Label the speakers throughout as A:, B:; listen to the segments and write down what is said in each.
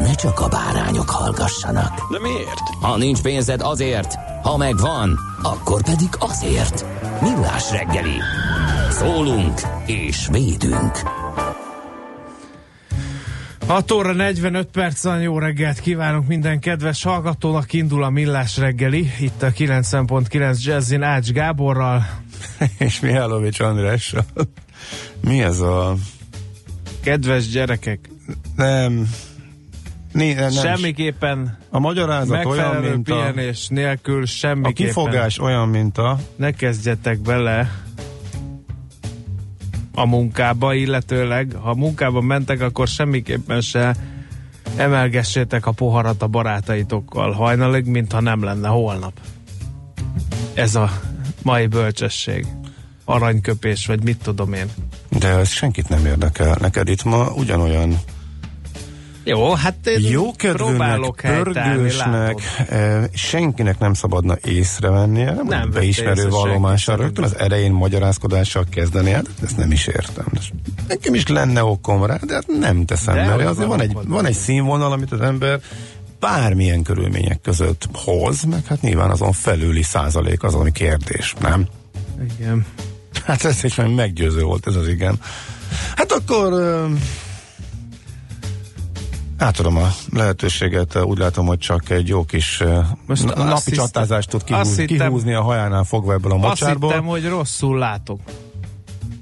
A: ne csak a bárányok hallgassanak.
B: De miért?
A: Ha nincs pénzed azért, ha megvan, akkor pedig azért. Millás reggeli. Szólunk és védünk.
C: 6 óra 45 percen jó reggelt kívánunk minden kedves hallgatónak, indul a Millás reggeli, itt a 90.9 Jazzin Ács Gáborral.
D: és Mihálovics Andrással. Mi ez a...
C: Kedves gyerekek,
D: Nem... Né, nem
C: semmiképpen
D: A magyarázat olyan, mint a...
C: pihenés nélkül
D: A
C: semmiképpen
D: kifogás olyan, mint a...
C: ne kezdjetek bele a munkába, illetőleg ha munkába mentek, akkor semmiképpen se emelgessétek a poharat a barátaitokkal hajnalig, mintha nem lenne holnap. Ez a mai bölcsesség. Aranyköpés, vagy mit tudom én.
D: De ez senkit nem érdekel. Neked itt ma ugyanolyan
C: Jó, hát
D: jókedvűnek, pörgősnek, eh, senkinek nem szabadna észrevennie, nem,
C: Nem
D: beismerő vallomással, rögtön az elején magyarázkodással kezdeni, hát ezt nem is értem. Nekem is lenne okom rá, de hát nem teszem,
C: De
D: mert azért
C: van
D: egy, van egy színvonal, amit az ember bármilyen körülmények között hoz, meg hát nyilván azon felüli százalék az, ami kérdés, nem?
C: Igen.
D: Hát ez is meggyőző volt, ez az igen. Hát akkor ö, átadom a lehetőséget, úgy látom, hogy csak egy jó kis
C: Most
D: na-
C: azt
D: napi
C: hiszem-
D: csatázást tud
C: azt
D: kihúzni,
C: hittem-
D: kihúzni a hajánál fogva ebből a
C: Azt
D: mocsárból.
C: hittem, hogy rosszul látok.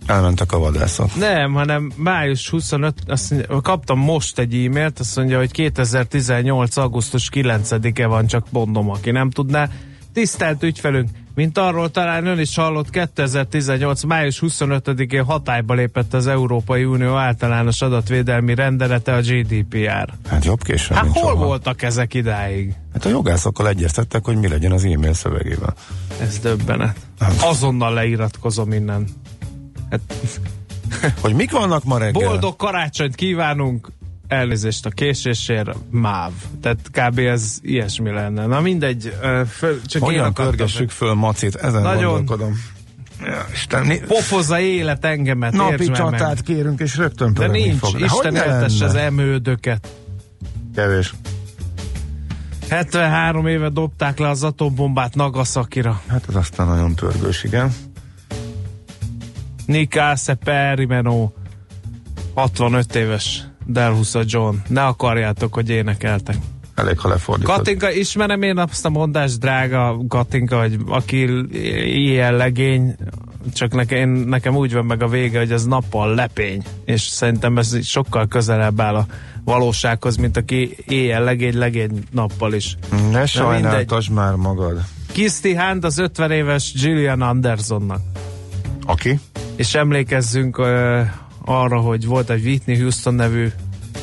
D: Elmentek a vadászok.
C: Nem, hanem május 25, azt mondja, kaptam most egy e-mailt, azt mondja, hogy 2018. augusztus 9-e van, csak mondom, aki nem tudná. Tisztelt ügyfelünk, mint arról talán ön is hallott, 2018. május 25-én hatályba lépett az Európai Unió általános adatvédelmi rendelete, a GDPR.
D: Hát jobb későn,
C: Hát hol
D: soha.
C: voltak ezek idáig?
D: Hát a jogászokkal egyeztettek, hogy mi legyen az e-mail szövegében.
C: Ez döbbenet. Azonnal leiratkozom innen. Hát,
D: Hogy mik vannak ma reggel?
C: boldog karácsonyt kívánunk, elnézést a késésért, MÁV. Tehát kb. ez ilyesmi lenne. Na mindegy, föl, csak
D: Hogyan pörgessük föl macit? Ezen
C: Nagyon.
D: gondolkodom. Ja, Isten, ni-
C: Pofozza élet engemet,
D: napi
C: már meg.
D: csatát kérünk, és rögtön
C: De nincs,
D: fog.
C: Isten eltesse az emődöket.
D: Kevés.
C: 73 éve dobták le az atombombát Nagasakira.
D: Hát ez aztán nagyon pörgős, igen.
C: Nikásze Perimeno 65 éves Delhusa John. Ne akarjátok, hogy énekeltek.
D: Elég, ha lefordítod.
C: Katinka, ismerem én azt a mondást, drága Katinka, hogy aki ilyen legény, csak nekem, nekem úgy van meg a vége, hogy ez nappal lepény, és szerintem ez sokkal közelebb áll a valósághoz, mint aki éjjel legény, legény nappal is.
D: Ne sajnáltasd már magad.
C: Kiszti Hunt az 50 éves Gillian Andersonnak.
D: Aki?
C: És emlékezzünk arra, hogy volt egy Whitney Houston nevű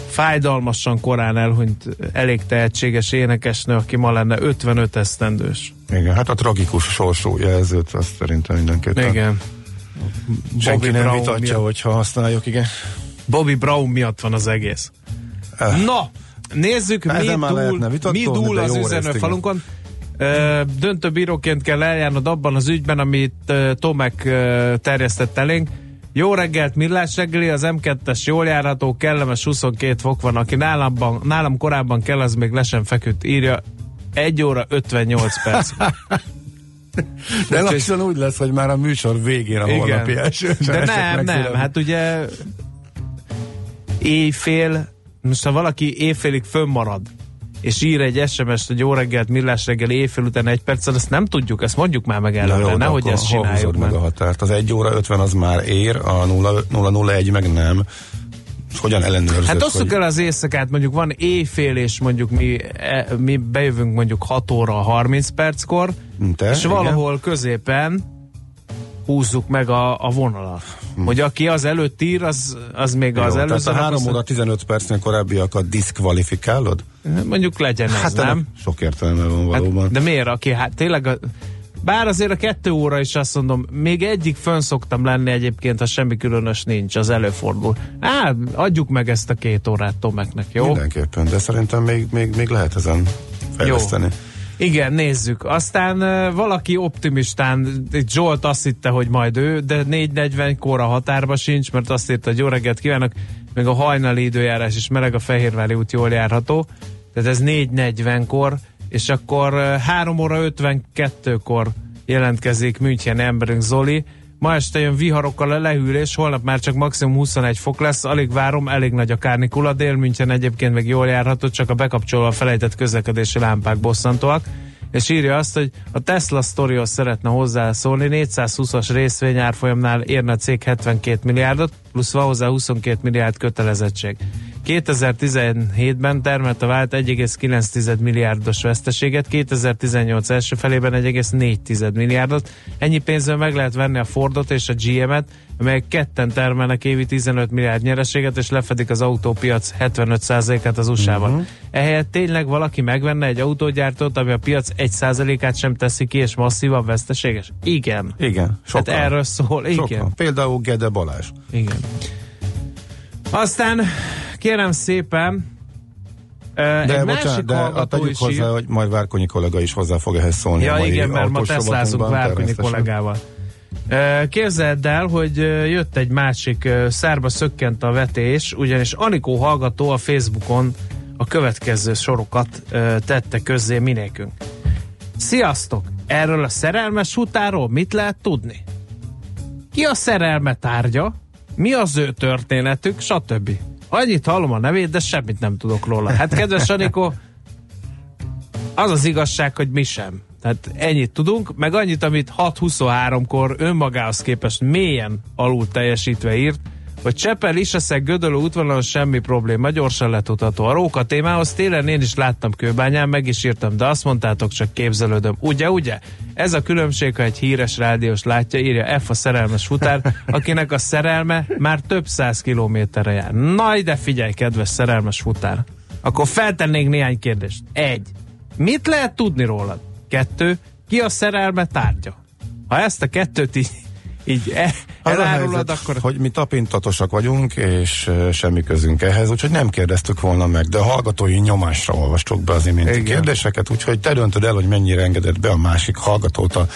C: fájdalmasan korán elhunyt elég tehetséges énekesnő, aki ma lenne 55 esztendős.
D: Igen, hát a tragikus sorsú jelzőt, azt szerintem mindenképpen.
C: Igen.
D: Senki
C: Bobby
D: nem
C: Brown
D: vitatja,
C: miatt.
D: hogyha használjuk, igen.
C: Bobby Brown miatt van az egész.
D: Eh.
C: Na, nézzük,
D: Na,
C: mi
D: már lehetne
C: dúl, mi dúl az üzenőfalunkon. Ö, Döntőbíróként kell eljárnod abban az ügyben, amit ö, Tomek ö, terjesztett elénk. Jó reggelt, millás reggeli, az M2-es jól járható, kellemes 22 fok van, aki nálamban, nálam korábban kell, az még le sem feküdt, írja 1 óra 58 perc.
D: De lassan úgy lesz, hogy már a műsor végén a holnapi első.
C: De nem, nem, hát ugye éjfél, most ha valaki éjfélig fönnmarad, és ír egy SMS-t, hogy jó reggelt, millás reggel, éjfél után egy perccel, ezt nem tudjuk, ezt mondjuk már meg előre,
D: de
C: nehogy ezt csináljuk meg.
D: a határt? Az 1 óra 50 az már ér, a 0, 001 meg nem. És hogyan ellenőrzöd,
C: Hát osszuk
D: hogy...
C: el az éjszakát, mondjuk van éjfél, és mondjuk mi, e, mi bejövünk mondjuk 6 óra 30 perckor,
D: Te,
C: és
D: igen?
C: valahol középen húzzuk meg a, a vonalat. Hogy aki az előtt ír, az, az még
D: Hm. Jó,
C: az
D: tehát
C: előző
D: a
C: nap
D: 3
C: az-
D: óra 15 percnél korábbiakat diszkvalifikálod?
C: Mondjuk legyen ez,
D: Hát
C: nem?
D: sok értelme van valóban.
C: Hát, de miért? Aki, hát tényleg a, bár azért a kettő óra is azt mondom, még egyik fönn szoktam lenni egyébként, ha semmi különös nincs, az előfordul. Á, adjuk meg ezt a két órát Tomeknek, jó?
D: Mindenképpen, de szerintem még, még, még lehet ezen fejleszteni.
C: Igen, nézzük. Aztán valaki optimistán, Zsolt azt hitte, hogy majd ő, de 4.40-kor a határba sincs, mert azt írta, hogy jó reggelt kívánok, meg a hajnali időjárás is meleg, a Fehérvári út jól járható. Tehát ez 4.40-kor, és akkor uh, 3 óra 52-kor jelentkezik München emberünk Zoli. Ma este jön viharokkal a lehűlés, holnap már csak maximum 21 fok lesz, alig várom, elég nagy a kárnikula, dél München egyébként meg jól járható, csak a bekapcsolva felejtett közlekedési lámpák bosszantóak. És írja azt, hogy a Tesla sztorihoz szeretne hozzászólni, 420-as részvény árfolyamnál érne a cég 72 milliárdot, plusz van hozzá 22 milliárd kötelezettség. 2017-ben termelte vált 1,9 milliárdos veszteséget, 2018 első felében 1,4 milliárdot. Ennyi pénzzel meg lehet venni a Fordot és a GM-et, amelyek ketten termelnek évi 15 milliárd nyereséget, és lefedik az autópiac 75%-át az USA-ban. Uh-huh. Ehelyett tényleg valaki megvenne egy autógyártót, ami a piac 1%-át sem teszi ki, és masszívan veszteséges? Igen.
D: Igen, sokan.
C: Hát erről szól, igen.
D: Sokan. Például Gede Balázs.
C: Igen. Aztán kérem szépen, de egy
D: bocsánat,
C: másik
D: de tegyük
C: is
D: hozzá, hogy majd Várkonyi kollega is hozzá fog ehhez szólni.
C: Ja igen, mert ma teszlázunk Várkonyi kollégával. Képzeld el, hogy jött egy másik szárba szökkent a vetés, ugyanis Anikó hallgató a Facebookon a következő sorokat tette közzé minékünk. Sziasztok! Erről a szerelmes utáról mit lehet tudni? Ki a szerelme tárgya? Mi az ő történetük? Stb. Annyit hallom a nevét, de semmit nem tudok róla. Hát kedves Anikó, az az igazság, hogy mi sem. Tehát ennyit tudunk, meg annyit, amit 6.23-kor önmagához képest mélyen alul teljesítve írt, hogy Csepel, Iseszeg, Gödölő útvonalon semmi probléma, gyorsan letutató. A róka témához télen én is láttam kőbányán, meg is írtam, de azt mondtátok, csak képzelődöm. Ugye, ugye? Ez a különbség, ha egy híres rádiós látja, írja F a szerelmes futár, akinek a szerelme már több száz kilométerre jár. Na, de figyelj, kedves szerelmes futár! Akkor feltennénk néhány kérdést. Egy. Mit lehet tudni rólad? Kettő. Ki a szerelme tárgya? Ha ezt a kettőt így, így e, elárulod,
D: helyzet,
C: akkor...
D: hogy mi tapintatosak vagyunk, és semmi közünk ehhez, úgyhogy nem kérdeztük volna meg, de a hallgatói nyomásra olvastuk be az iménti
C: Igen.
D: kérdéseket, úgyhogy te döntöd el, hogy mennyire engedett be a másik hallgatót a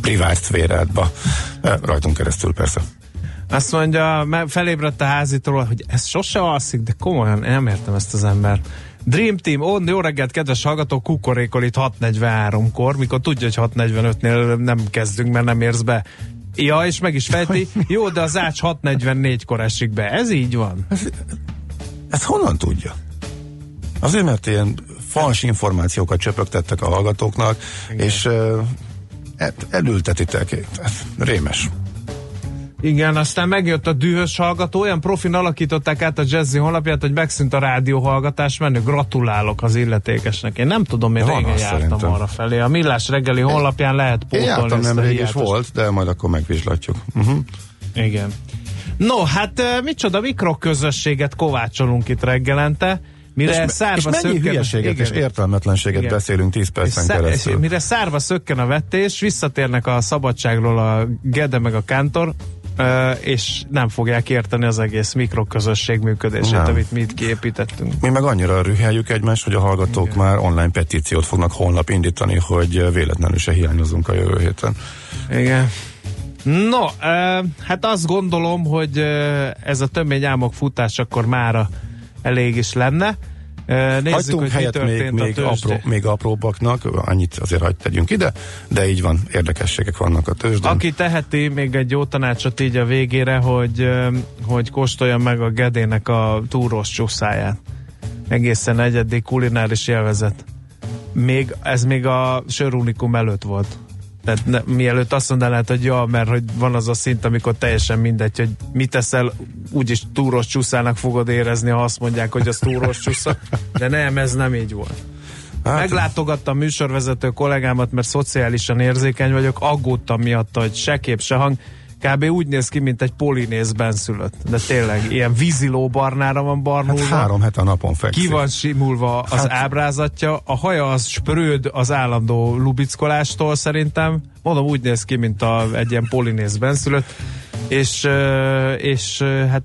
D: privát szférádba. Eh, Rajtunk keresztül persze.
C: Azt mondja, felébredt a házitról, hogy ez sose alszik, de komolyan nem értem ezt az embert. Dream Team, on, jó reggelt, kedves hallgató, kukorékol itt 6.43-kor, mikor tudja, hogy 6.45-nél nem kezdünk, mert nem érsz be. Ja, és meg is fejti, jó, de az ács 6.44-kor esik be. Ez így van.
D: Ezt honnan tudja? Azért, mert ilyen fals információkat csöpögtettek a hallgatóknak, Igen. és uh, elültetitek. Ez Rémes.
C: Igen, aztán megjött a dühös hallgató, olyan profin alakították át a Jazzy honlapját, hogy megszűnt a rádióhallgatás menő. Gratulálok az illetékesnek. Én nem tudom, én
D: Van
C: régen jártam
D: szerintem.
C: arra felé. A Millás reggeli honlapján lehet
D: Én
C: pótolni
D: jártam
C: ezt a
D: nemrég
C: hiátus.
D: volt, de majd akkor megvizslatjuk. Uh-huh.
C: Igen. No, hát eh, micsoda mikroközösséget kovácsolunk itt reggelente. Mire
D: és,
C: szárba
D: és mennyi hülyeséget
C: Igen.
D: és értelmetlenséget
C: Igen.
D: beszélünk 10
C: és,
D: percen
C: szá- és
D: keresztül.
C: mire szárba szökken a vetés, visszatérnek a szabadságról a Gede meg a Kántor, és nem fogják érteni az egész mikroközösség működését,
D: Nem.
C: amit mi itt kiépítettünk.
D: Mi meg annyira rüheljük egymást, hogy a hallgatók Igen. már online petíciót fognak holnap indítani, hogy véletlenül se hiányozunk a jövő héten.
C: Igen. No, hát azt gondolom, hogy ez a tömény álmok futás akkor mára elég is lenne. Nézzük,
D: Hagytunk
C: hogy
D: helyet még, még, apró, még apróbbaknak, annyit azért hagyd tegyünk ide, de így van, érdekességek vannak a tőzsdén.
C: Aki teheti még egy jó tanácsot így a végére, hogy, hogy kóstolja meg a Gedének a túrós csúszáját. egészen egyedi kulináris élvezet. Még, ez még a sörunikum előtt volt. Tehát ne, mielőtt azt mondanád, hogy ja, mert hogy van az a szint, amikor teljesen mindegy, hogy mit teszel, úgyis túros csúszának fogod érezni, ha azt mondják, hogy az túros csúsza. De nem, ez nem így volt. Hát, Meglátogattam műsorvezető kollégámat, mert szociálisan érzékeny vagyok, aggódtam miatta, hogy se kép, se hang. Kb. úgy néz ki, mint egy polinéz benszülött. De tényleg, ilyen víziló barnára van barnulva.
D: Hát három hete a napon fekszik.
C: Ki van simulva az hát... ábrázatja, a haja az spröd az állandó lubickolástól szerintem. Mondom, úgy néz ki, mint a, egy ilyen polinéz benszülött. És, és hát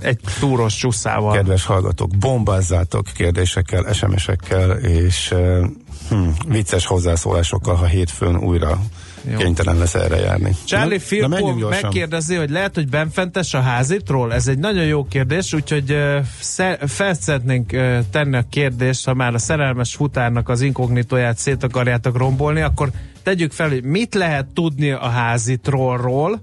C: egy túros csusszával.
D: Kedves hallgatók, bombázzátok kérdésekkel, SMS-ekkel és hm, vicces hozzászólásokkal, ha hétfőn újra jó. kénytelen lesz erre járni.
C: Charlie Filpo megkérdezi, hogy lehet, hogy benfentes a házitról? Ez egy nagyon jó kérdés, úgyhogy uh, fel szeretnénk uh, tenni a kérdést, ha már a szerelmes futárnak az inkognitóját szét akarjátok rombolni, akkor tegyük fel, hogy mit lehet tudni a házitrollról,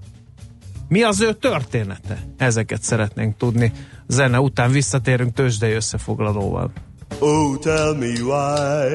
C: mi az ő története? Ezeket szeretnénk tudni. Zene után visszatérünk tőzsdei összefoglalóval. Oh, tell me why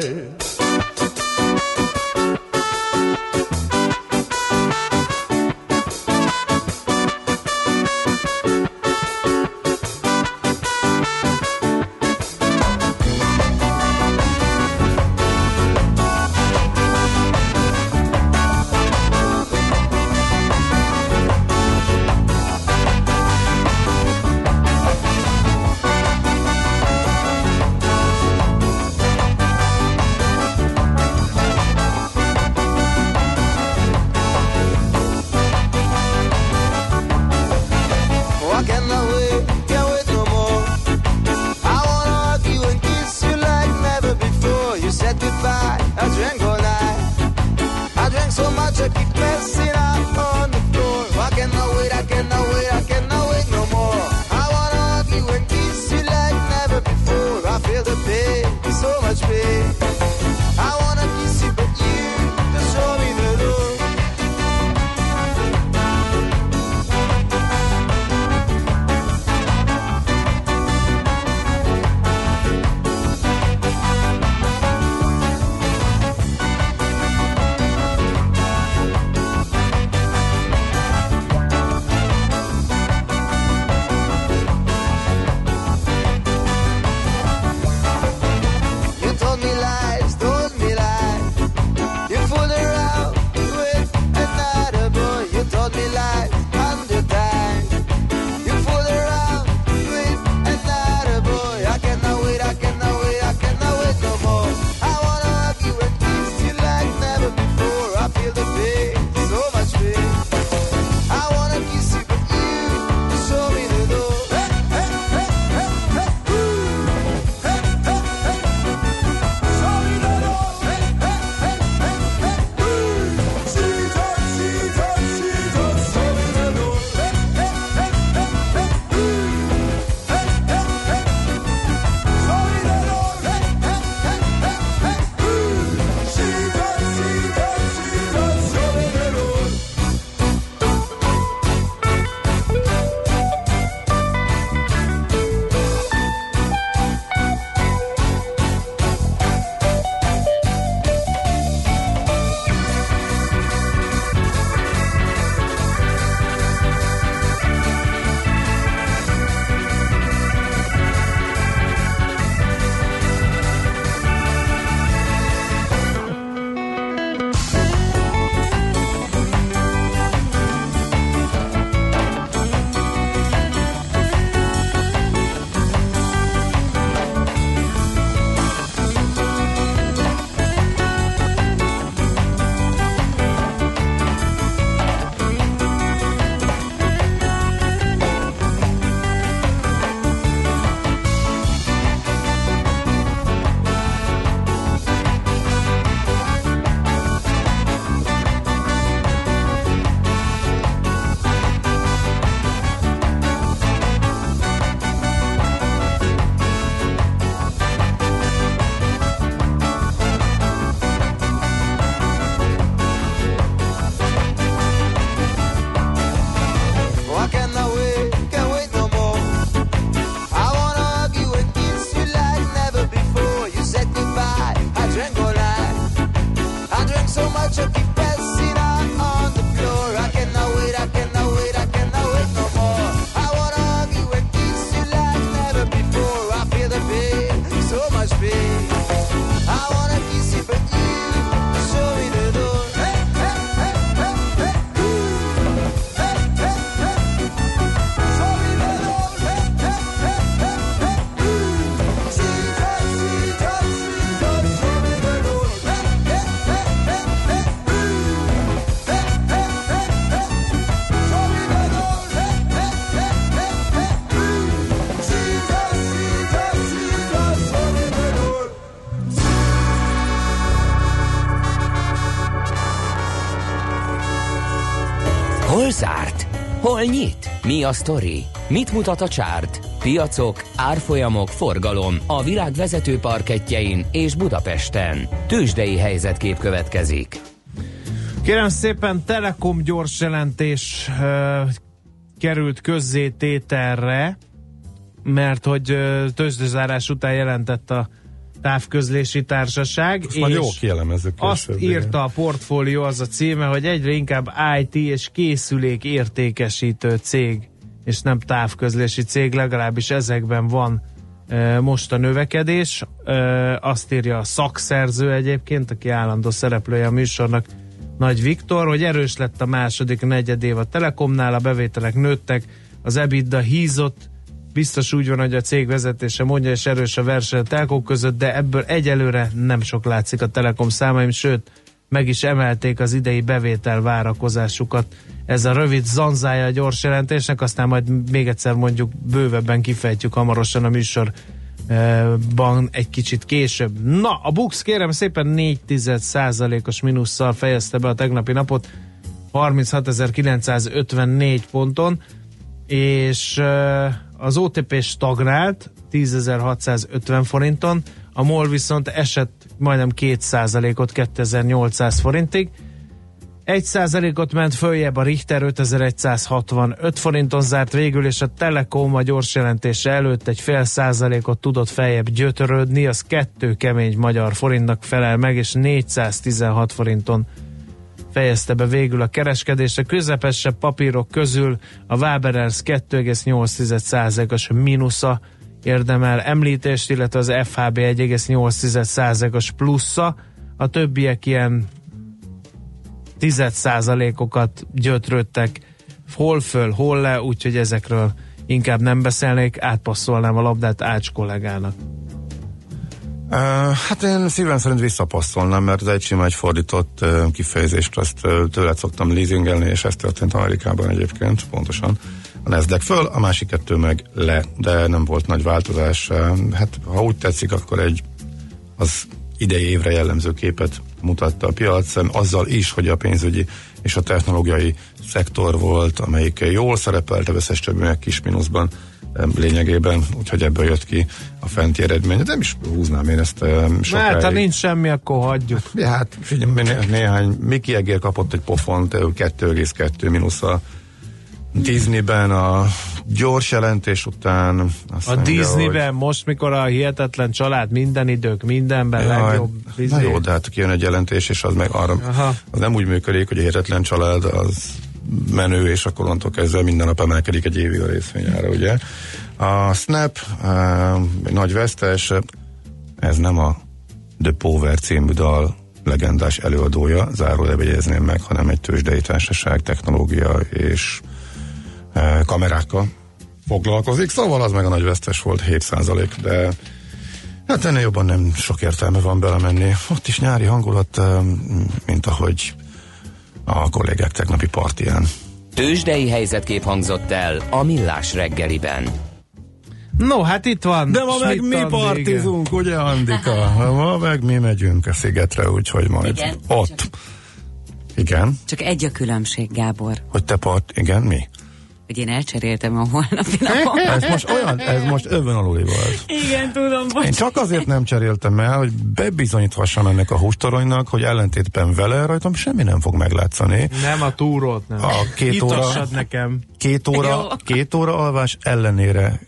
A: Hol nyit? Mi a sztori? Mit mutat a csárt? Piacok, árfolyamok, forgalom a világ vezető parketjein és Budapesten. Tősdei helyzetkép következik.
C: Kérem szépen, Telekom gyors jelentés uh, került közzé tételre, mert hogy uh, tőzsdezárás után jelentett a távközlési társaság.
D: Most már jó kielemezzük.
C: Azt írta a portfólió, az a címe, hogy egyre inkább IT és készülék értékesítő cég, és nem távközlési cég, legalábbis ezekben van most a növekedés. Azt írja a szakszerző egyébként, aki állandó szereplője a műsornak, Nagy Viktor, hogy erős lett a második negyedév a Telekomnál, a bevételek nőttek, az EBITDA hízott, biztos úgy van, hogy a cég vezetése mondja, és erős a verseny a telkók között, de ebből egyelőre nem sok látszik a Telekom számaim, sőt, meg is emelték az idei bevétel várakozásukat. Ez a rövid zanzája a gyors jelentésnek, aztán majd még egyszer mondjuk bővebben kifejtjük hamarosan a műsorban egy kicsit később. Na, a Bux kérem szépen 4 os mínusszal fejezte be a tegnapi napot 36.954 ponton, és az OTP stagnált 10.650 forinton, a MOL viszont esett majdnem 2%-ot 2800 forintig, 1%-ot ment följebb a Richter 5165 forinton zárt végül, és a Telekom a gyors jelentése előtt egy fél százalékot tudott feljebb gyötörődni, az kettő kemény magyar forintnak felel meg, és 416 forinton fejezte be végül a kereskedésre. Közepesebb papírok közül a Waberers 2,8%-os mínusza érdemel említést, illetve az FHB 1,8%-os plusza, a többiek ilyen 10%-okat gyötrődtek hol föl, hol le, úgyhogy ezekről inkább nem beszélnék, átpasszolnám a labdát Ács kollégának.
D: Uh, hát én szívem szerint visszapasszolnám, mert az egy sima egy fordított uh, kifejezést, azt uh, tőled szoktam leasingelni, és ez történt Amerikában egyébként, pontosan. A Nasdaq föl, a másik kettő meg le, de nem volt nagy változás. Uh, hát ha úgy tetszik, akkor egy az idei évre jellemző képet mutatta a piac, azzal is, hogy a pénzügyi és a technológiai szektor volt, amelyik jól szerepelt, a veszes többinek kis mínuszban lényegében, úgyhogy ebből jött ki a fenti eredmény. De nem is húznám én ezt sokáig.
C: Mert ha nincs semmi, akkor hagyjuk.
D: Ja, hát figyelj, né- néhány, Miki Egér kapott egy pofont, 2,2 mínusz a Disneyben a gyors jelentés után.
C: Azt a mondja, Disneyben hogy... most, mikor a hihetetlen család minden idők, mindenben Jaj, legjobb.
D: Na jó, de hát kijön egy jelentés, és az meg arra, Aha. az nem úgy működik, hogy a hihetetlen család az menő, és akkor onnantól kezdve minden nap emelkedik egy évig a részvényára, ugye. A Snap, egy nagy vesztes, ez nem a The Power című dal legendás előadója, zárójelbe meg, hanem egy tőzsdei társaság, technológia és e, kamerákkal foglalkozik, szóval az meg a nagy vesztes volt 7% de hát ennél jobban nem sok értelme van belemenni. Ott is nyári hangulat, mint ahogy a kollégák tegnapi partiján.
A: Tőzsdei helyzetkép hangzott el a Millás reggeliben.
C: No, hát itt van.
D: De ma meg mi partizunk, ugye Andika? Ma meg mi megyünk a szigetre, úgyhogy majd igen, ott. Csak, igen.
E: Csak egy a különbség, Gábor.
D: Hogy te part, igen, mi?
E: Hogy én elcseréltem a holnapi napon.
D: ez most olyan, ez most övön aluli volt.
E: Igen, tudom. Bocsánat.
D: Én csak azért nem cseréltem el, hogy bebizonyíthassam ennek a hústoronynak, hogy ellentétben vele rajtam semmi nem fog meglátszani.
C: Nem a túrót, nem.
D: A két óra,
C: nekem.
D: Két óra, két óra alvás ellenére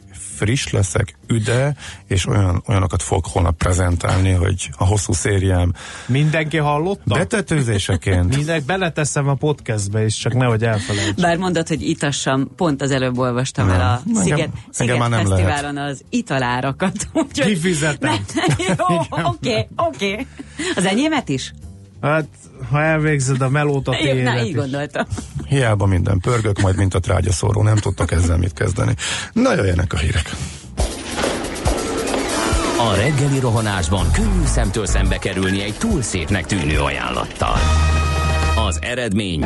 D: friss leszek, üde, és olyan, olyanokat fog holnap prezentálni, hogy a hosszú szériám
C: Mindenki hallotta?
D: Betetőzéseként.
C: Mindenki beleteszem a podcastbe is, csak nehogy elfelejtsd.
E: Bár mondod, hogy itassam, pont az előbb olvastam nem. el a engem, Sziget, Sziget engem Fesztiválon lehet. az italárakat.
C: Kifizetem.
E: Jó, oké, oké. Az enyémet is?
C: Hát, ha elvégzed a melót a
E: Na, így gondoltam.
D: Hiába minden pörgök, majd mint a trágyaszóró, nem tudtak ezzel mit kezdeni. Na jöjjenek a hírek.
A: A reggeli rohanásban könnyű szemtől szembe kerülni egy túl szépnek tűnő ajánlattal. Az eredmény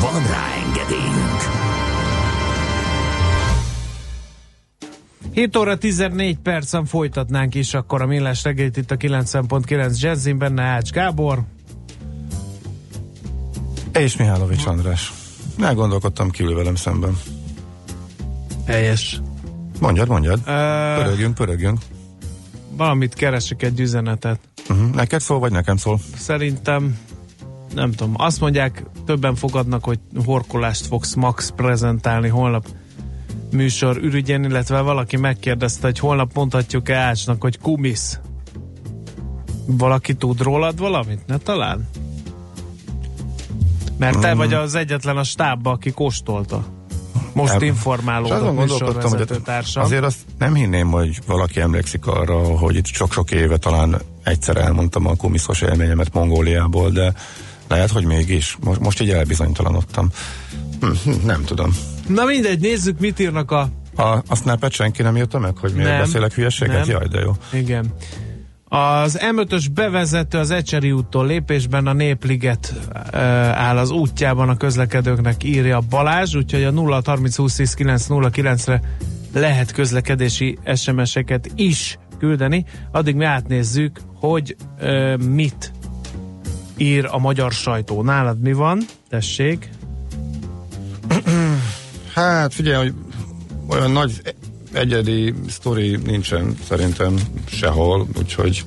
A: Van rá engedélyünk!
C: 7 óra 14 percen folytatnánk is akkor a millás reggelit itt a 90.9 Jazzin, benne Ács Gábor.
D: És Mihálovics András. Elgondolkodtam kívül velem szemben.
C: Helyes.
D: Mondjad, mondjad. Uh, pörögjünk, pörögjünk.
C: Valamit keresek egy üzenetet.
D: Uh-huh. Neked szól, vagy nekem szól?
C: Szerintem nem tudom, azt mondják, többen fogadnak, hogy horkolást fogsz Max prezentálni holnap műsor ürügyen, illetve valaki megkérdezte, hogy holnap mondhatjuk-e Ácsnak, hogy kumisz. Valaki tud rólad valamit? Ne talán? Mert te mm. vagy az egyetlen a stábba, aki kóstolta. Most informálódott műsorvezetőtársam.
D: Azért azt nem hinném, hogy valaki emlékszik arra, hogy itt sok-sok éve talán egyszer elmondtam a kumiszos élményemet Mongóliából, de lehet, hogy mégis. Most, most így elbizonytalanodtam. Hm, hm, nem tudom.
C: Na mindegy, nézzük, mit írnak a...
D: A, a snapet senki nem írta meg, hogy miért nem, beszélek hülyeséget? Nem. Jaj, de jó.
C: Igen. Az M5-ös bevezető az Ecseri úttól lépésben a Népliget e, áll az útjában a közlekedőknek, írja Balázs, úgyhogy a 0 30 20 10 9 0 9-re lehet közlekedési SMS-eket is küldeni. Addig mi átnézzük, hogy e, mit ír a magyar sajtó. Nálad mi van? Tessék.
D: Hát figyelj, hogy olyan nagy egyedi sztori nincsen szerintem sehol, úgyhogy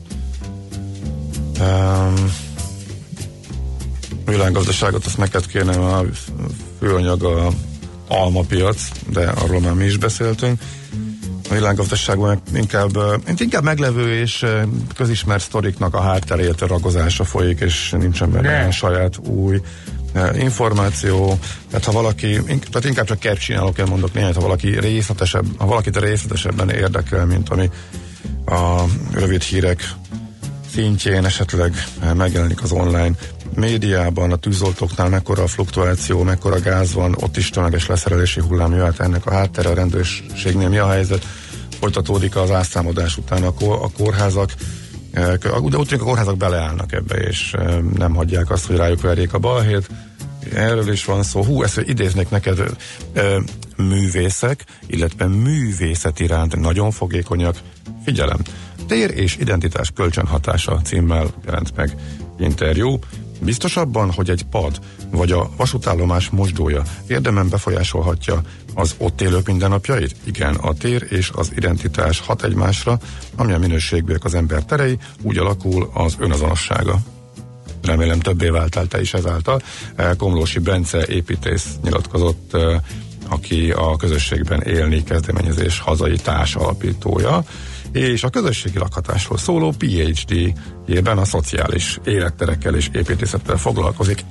D: um, világgazdaságot azt neked kéne a főanyag a almapiac, de arról már mi is beszéltünk. A világgazdaságban inkább, inkább meglevő és közismert sztoriknak a hátterét ragozása folyik, és nincsen benne saját új információ, tehát ha valaki, tehát inkább csak kertcsinálok, mondok néhány, ha valaki részletesebb, ha valakit részletesebben érdekel, mint ami a rövid hírek szintjén esetleg megjelenik az online médiában, a tűzoltóknál mekkora a fluktuáció, mekkora gáz van, ott is tömeges leszerelési hullám jöhet ennek a háttere, a rendőrségnél mi a helyzet, folytatódik az ászámodás után a, kor, a kórházak, de úgy tűnik a kórházak beleállnak ebbe, és nem hagyják azt, hogy rájuk verjék a balhét, erről is van szó. Hú, ezt idéznék neked művészek, illetve művészet iránt nagyon fogékonyak. Figyelem, tér és identitás kölcsönhatása címmel jelent meg interjú. Biztos abban, hogy egy pad vagy a vasútállomás mosdója érdemen befolyásolhatja az ott élők mindennapjait? Igen, a tér és az identitás hat egymásra, ami a minőségből az ember terei, úgy alakul az önazonossága remélem többé váltál te is ezáltal. Eh, Komlósi Bence építész nyilatkozott, eh, aki a közösségben élni kezdeményezés hazai társ alapítója, és a közösségi lakhatásról szóló PhD-jében a szociális életterekkel és építészettel foglalkozik.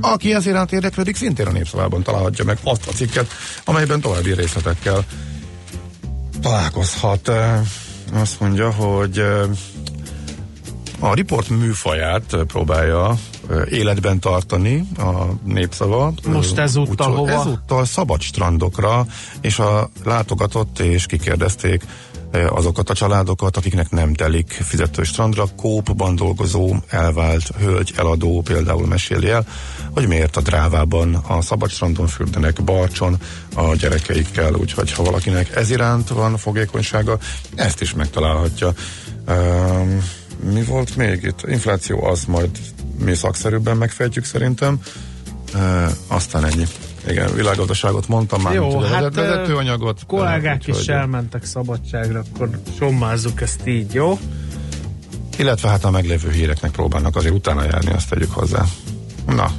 D: Aki ez iránt érdeklődik, szintén a népszavában találhatja meg azt a cikket, amelyben további részletekkel találkozhat. Azt mondja, hogy a riport műfaját próbálja életben tartani a népszava.
C: Most ezúttal hova?
D: Ezúttal szabad strandokra, és a látogatott és kikérdezték azokat a családokat, akiknek nem telik fizető strandra, kópban dolgozó, elvált hölgy, eladó például meséli el, hogy miért a drávában a szabad strandon fürdenek Barcson a gyerekeikkel, úgyhogy ha valakinek ez iránt van fogékonysága, ezt is megtalálhatja. Um, mi volt még itt? Infláció az majd mi szakszerűbben megfejtjük szerintem. E, aztán ennyi. Igen, világgazdaságot mondtam már,
C: Jó, mint hát
D: vezetőanyagot.
C: Kollégák is hogy... elmentek szabadságra, akkor sommázzuk ezt így, jó?
D: Illetve hát a meglévő híreknek próbálnak azért utána járni, azt tegyük hozzá. Na,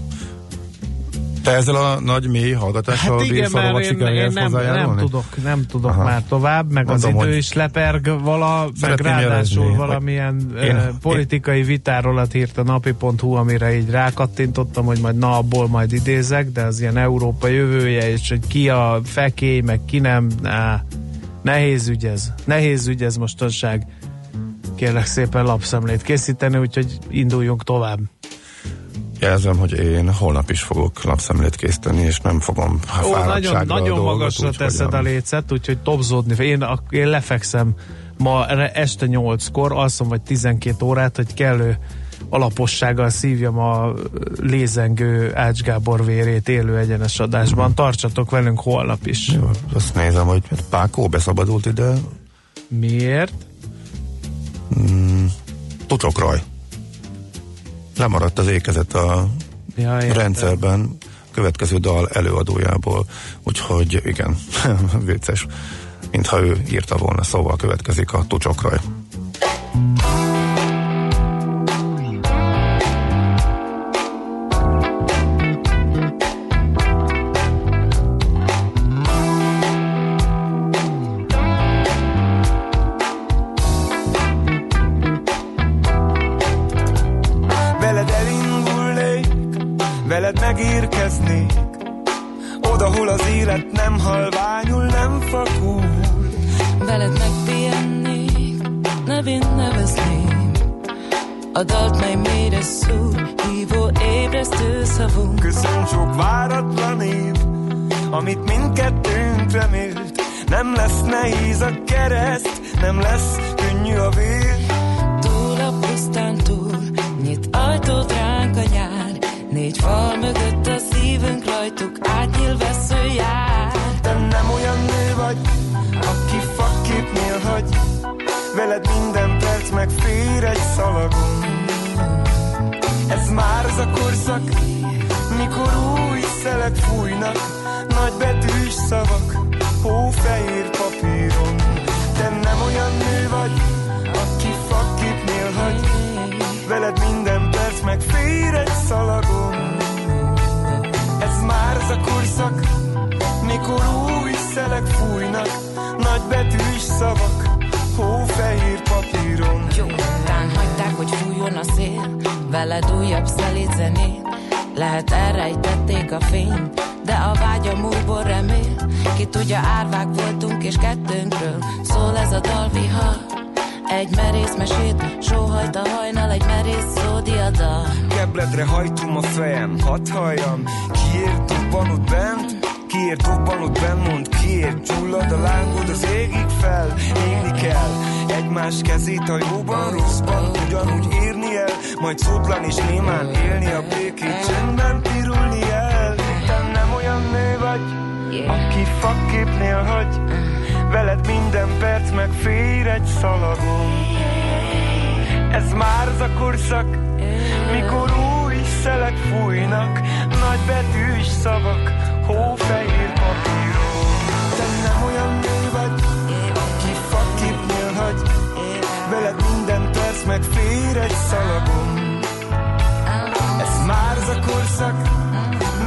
F: te ezzel a nagy mély hallgatással
C: hát igen, mert én, én nem, nem tudok, nem tudok Aha. már tovább, meg Mondom, az idő is leperg vala, meg ráadásul jelezni, valamilyen én, uh, politikai én... vitárolat írt a napi.hu, amire így rákattintottam, hogy majd na, abból majd idézek, de az ilyen Európa jövője, és hogy ki a fekély, meg ki nem, á, nehéz ügy ez, nehéz ügy ez mostanság. Kérlek szépen lapszemlét készíteni, úgyhogy induljunk tovább.
F: Jelzem, hogy én holnap is fogok lapszemlét készíteni, és nem fogom
C: Ó, nagyon, nagyon magasra úgy, teszed a lécet, úgyhogy topzódni. Én, én lefekszem ma este 8-kor, alszom vagy 12 órát, hogy kellő alapossággal szívjam a lézengő Ács Gábor vérét élő egyenes adásban. Mm-hmm. Tartsatok velünk holnap is.
F: Jó, azt nézem, hogy Pákó beszabadult ide.
C: Miért?
F: Mm, Tocsok Raj lemaradt az ékezet a ja, rendszerben következő dal előadójából, úgyhogy igen, vicces, mintha ő írta volna, szóval következik a Tucsokraj. élet nem halványul, nem fakul.
G: Veled megpihennék, nevén nevezném, a dalt, mely mélyre szúr, hívó ébresztő szavunk.
F: Köszön sok váratlan év, amit mindkettőnk remélt, nem lesz nehéz a kereszt, nem lesz könnyű a vér.
G: Túl a pusztán túl, nyit ajtót ránk a nyár, négy fal mögött a szívünk rajtuk átnyíl veszünk.
F: elhagy Veled minden perc meg fér egy szalagon Ez már az a korszak Mikor új szelek fújnak. Nagy betűs szavak Hófehér papíron. Te nem olyan nő vagy Aki fakképnél hagy. Veled minden perc meg fér egy szalagon Ez már az a korszak Mikor új szelek fújnak. Nagybetűs szavak, hófehér papíron. Jó,
G: tán hagyták, hogy fújjon a szél Veled újabb szelít zenét. Lehet elrejtették a fényt de a vágya múlból remél. Ki tudja, árvák voltunk és kettőnkről Szól ez a dalvihar. Egy merész mesét, sóhajt a hajnal, egy merész szódiada
F: Kebledre hajtom a fejem, hadd halljam, kiért a ott bent? kiírt, dobbanod bennmond, kiért, gyullad a lángod az égig fel, égni kell. Egymás kezét a jóban, rosszban ugyanúgy írni el, majd szótlan és némán élni a békét, csendben pirulni el. Te nem olyan nő vagy,
G: aki
F: fakképnél hagy, veled minden perc megfér egy szalagon. Ez már az a korszak, mikor új szelek fújnak, nagy betűs szavak, hófehér papíró. Te nem olyan nő vagy, aki fakit hagy. veled minden perc meg fér egy szalagon. Ez már a korszak,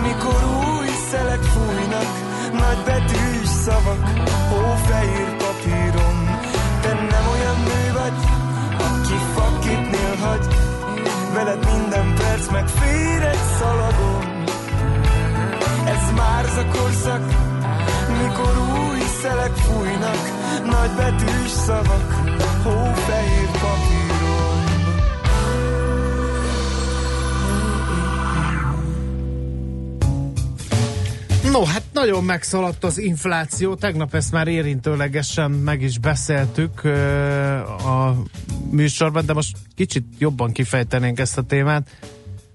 F: mikor új szelek fújnak, nagy betűs szavak, hófehér papíron. Te nem olyan nő vagy, aki fakit hagy. veled minden perc meg fér egy szalagon már az a korszak, mikor új szelek fújnak, nagy betűs szavak, hófehér papíron.
C: No, hát nagyon megszaladt az infláció, tegnap ezt már érintőlegesen meg is beszéltük a műsorban, de most kicsit jobban kifejtenénk ezt a témát.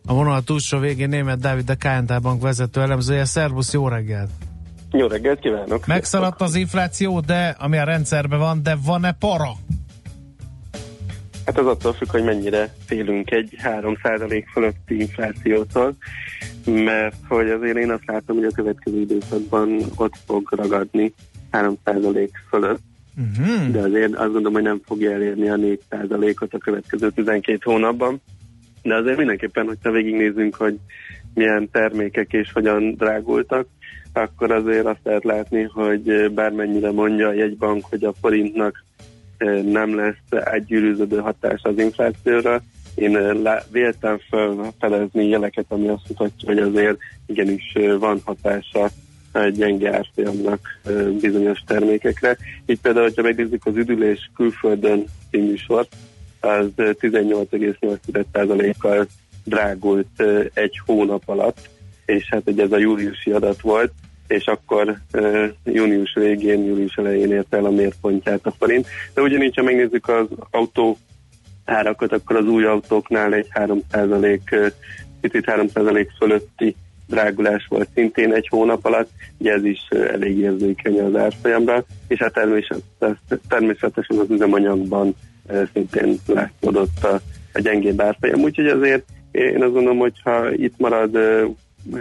C: A vonal túlsó végén német Dávid, a KNT Bank vezető elemzője. Szervusz, jó reggelt!
H: Jó reggelt kívánok!
C: Megszaladt az infláció, de ami a rendszerben van, de van-e para?
H: Hát az attól függ, hogy mennyire félünk egy 3% fölötti inflációtól, mert hogy azért én azt látom, hogy a következő időszakban ott fog ragadni 3% fölött, uh-huh. de azért azt gondolom, hogy nem fogja elérni a 4%-ot a következő 12 hónapban de azért mindenképpen, hogyha végignézzünk, hogy milyen termékek és hogyan drágultak, akkor azért azt lehet látni, hogy bármennyire mondja a jegybank, hogy a forintnak nem lesz átgyűrűződő hatás az inflációra, én véltem felfelezni jeleket, ami azt mutatja, hogy azért igenis van hatása egy gyenge árfolyamnak bizonyos termékekre. Így például, hogyha megnézzük az üdülés külföldön című sort, az 18,8%-kal drágult egy hónap alatt, és hát ugye ez a júliusi adat volt, és akkor június végén, július elején ért el a mérpontját a forint. De ugyanígy, ha megnézzük az autó árakat, akkor az új autóknál egy 3%, picit 3% fölötti drágulás volt szintén egy hónap alatt, ugye ez is elég érzékeny az árfolyamra, és hát természetesen az üzemanyagban szintén látszódott a, a gyengébb árfolyam. Úgyhogy azért én azt gondolom, hogy ha itt marad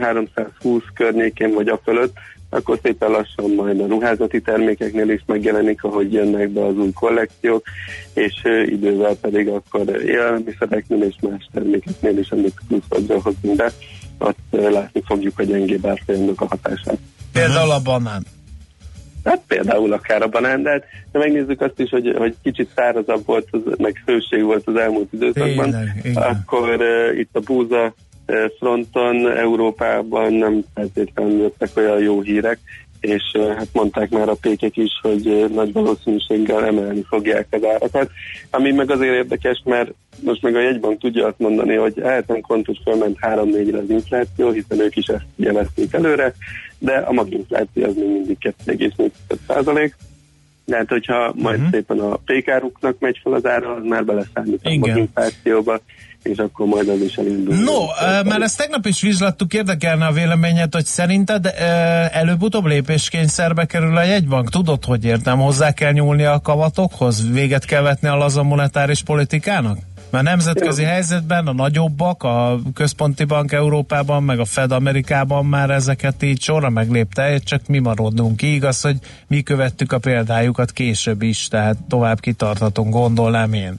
H: 320 környékén vagy a fölött, akkor szépen lassan majd a ruházati termékeknél is megjelenik, ahogy jönnek be az új kollekciók, és idővel pedig akkor élelmiszereknél és más termékeknél is, amit pluszadra hozunk be, ott látni fogjuk a gyengébb árfolyamnak a hatását.
C: Például a banán.
H: Hát például akár a banán, de, hát, de megnézzük azt is, hogy, hogy kicsit szárazabb volt, az, meg hőség volt az elmúlt időszakban, Tényleg, akkor uh, itt a búza fronton Európában nem feltétlenül jöttek olyan jó hírek, és hát mondták már a pékek is, hogy nagy valószínűséggel emelni fogják az árakat. Ami meg azért érdekes, mert most meg a jegybank tudja azt mondani, hogy hát nem kontos fölment 3-4-re az infláció, hiszen ők is ezt jelezték előre, de a maginfláció az még mindig 2,4 százalék. De hát, hogyha majd uh-huh. szépen a pékáruknak megy fel az ára, az már beleszámít a maginflációba, és akkor majd az is elindul.
C: No, mert ezt tegnap is vizslattuk, érdekelne a véleményed, hogy szerinted előbb-utóbb lépéskényszerbe kerül a jegybank? Tudod, hogy értem, hozzá kell nyúlni a kamatokhoz? Véget kell vetni a laza monetáris politikának? Mert nemzetközi helyzetben a nagyobbak, a központi bank Európában, meg a Fed Amerikában már ezeket így sorra meglépte, csak mi maradunk ki. Igaz, hogy mi követtük a példájukat később is, tehát tovább kitartatunk, gondolnám én.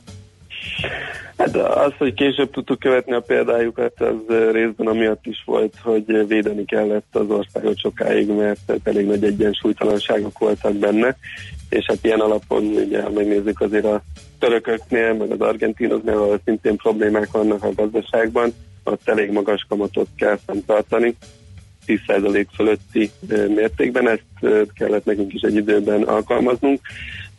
H: Hát az, hogy később tudtuk követni a példájukat, az részben amiatt is volt, hogy védeni kellett az országot sokáig, mert elég nagy egyensúlytalanságok voltak benne, és hát ilyen alapon ugye, ha megnézzük azért a törököknél, meg az argentinoknál, ahol szintén problémák vannak a gazdaságban, ott elég magas kamatot kell fenntartani, 10% fölötti mértékben, ezt kellett nekünk is egy időben alkalmaznunk.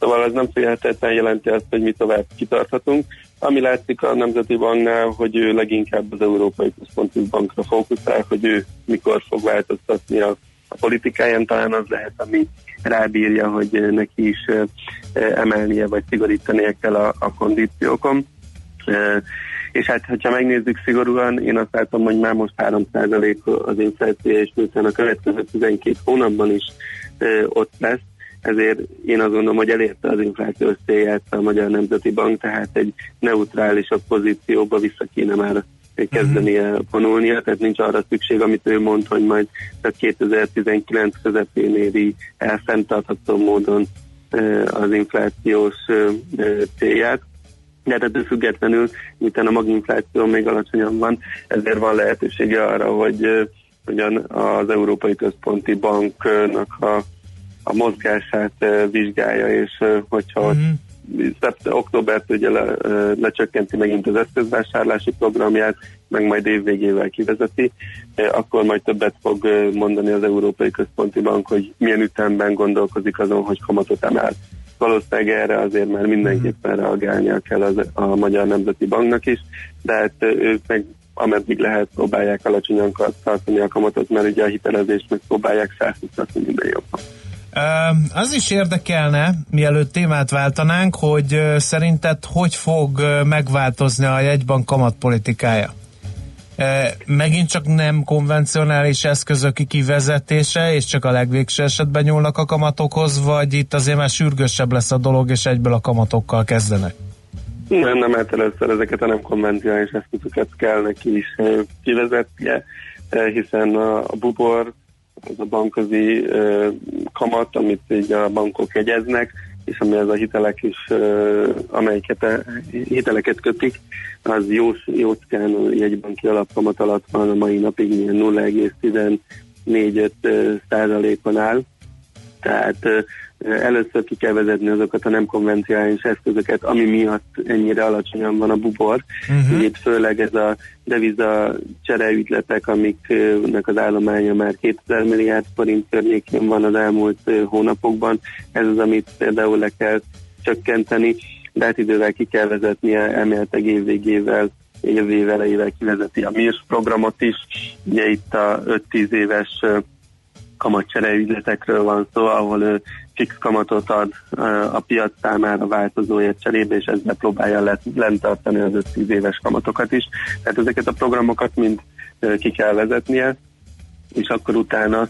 H: Szóval ez nem félhetetlen jelenti azt, hogy mi tovább kitarthatunk. Ami látszik a Nemzeti Banknál, hogy ő leginkább az Európai Központi Bankra fókuszál, hogy ő mikor fog változtatni a, a politikáján, talán az lehet, ami rábírja, hogy neki is emelnie vagy szigorítania kell a, a kondíciókon. És hát, hogyha megnézzük szigorúan, én azt látom, hogy már most 3% az infláció, és miután a következő 12 hónapban is ott lesz, ezért én azt gondolom, hogy elérte az inflációs célját a Magyar Nemzeti Bank, tehát egy neutrálisabb pozícióba vissza kéne már kezdenie mhm. vonulnia, tehát nincs arra szükség, amit ő mond, hogy majd csak 2019 közepén éri el fenntartható módon az inflációs célját. De hát ettől függetlenül, miután a maginfláció még alacsonyan van, ezért van lehetősége arra, hogy ugyan az Európai Központi Banknak a a mozgását vizsgálja, és hogyha mm-hmm. Szept, októbert ugye le, lecsökkenti megint az eszközvásárlási programját, meg majd évvégével kivezeti, akkor majd többet fog mondani az Európai Központi Bank, hogy milyen ütemben gondolkozik azon, hogy kamatot emel. Valószínűleg erre azért már mindenképpen mhm. reagálnia kell az, a Magyar Nemzeti Banknak is, de hát ők meg ameddig lehet próbálják alacsonyan tartani a kamatot, mert ugye a hitelezést meg próbálják felszítatni minden jobban.
C: Az is érdekelne, mielőtt témát váltanánk, hogy szerinted hogy fog megváltozni a jegybank kamatpolitikája? Megint csak nem konvencionális eszközök kivezetése, és csak a legvégső esetben nyúlnak a kamatokhoz, vagy itt azért már sürgősebb lesz a dolog, és egyből a kamatokkal kezdenek?
H: Nem, nem, hát először ezeket a nem konvencionális eszközöket kell neki is kivezetnie, hiszen a bubor ez a bankközi kamat, amit így a bankok jegyeznek, és ami az a hitelek is, amelyeket hiteleket kötik, az jó, jócskán jegybanki alapkamat alatt van a mai napig 0,14 százalékon áll. Tehát először ki kell vezetni azokat a nem konvenciális eszközöket, ami miatt ennyire alacsonyan van a bubor. Uh-huh. Itt főleg ez a deviza csereügyletek, amiknek az állománya már 2000 milliárd forint környékén van az elmúlt hónapokban. Ez az, amit például le kell csökkenteni, de hát idővel ki kell vezetnie, elméletek évvégével jövő év elejével kivezeti a MIRS programot is. Ugye itt a 5-10 éves kamatcsere ügyletekről van szó, ahol fix kamatot ad a piac számára változóért cserébe, és ezzel próbálja lent tartani az 5-10 éves kamatokat is. Tehát ezeket a programokat mind ki kell vezetnie, és akkor utána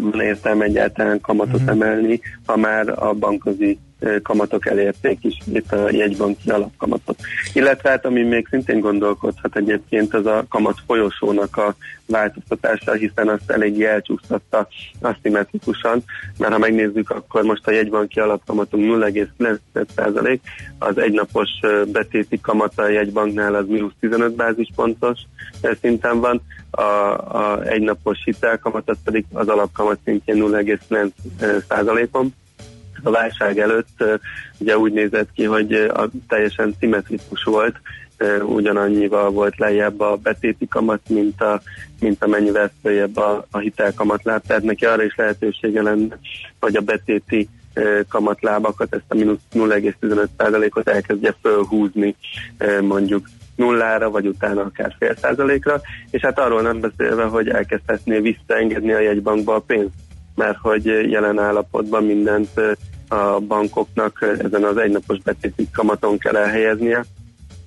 H: van értelme egyáltalán kamatot uh-huh. emelni, ha már a bankozi kamatok elérték is itt a jegybanki alapkamatot. Illetve hát, ami még szintén gondolkodhat egyébként, az a kamat folyosónak a változtatása, hiszen azt eléggé elcsúsztatta aszimmetrikusan, mert ha megnézzük, akkor most a jegybanki alapkamatunk 0,9%, az egynapos betéti kamata a jegybanknál az mínusz 15 bázispontos szinten van, a, a egynapos hitelkamat az pedig az alapkamat szintjén 0,9%-on a válság előtt ugye úgy nézett ki, hogy a teljesen szimmetrikus volt, ugyanannyival volt lejjebb a betéti kamat, mint, a, mint amennyivel följebb a, a hitelkamatláb. Tehát neki arra is lehetősége lenne, hogy a betéti kamatlábakat, ezt a mínusz 0,15%-ot elkezdje fölhúzni mondjuk nullára, vagy utána akár fél százalékra, és hát arról nem beszélve, hogy elkezdhetné visszaengedni a jegybankba a pénzt, mert hogy jelen állapotban mindent a bankoknak ezen az egynapos betéti kamaton kell elhelyeznie,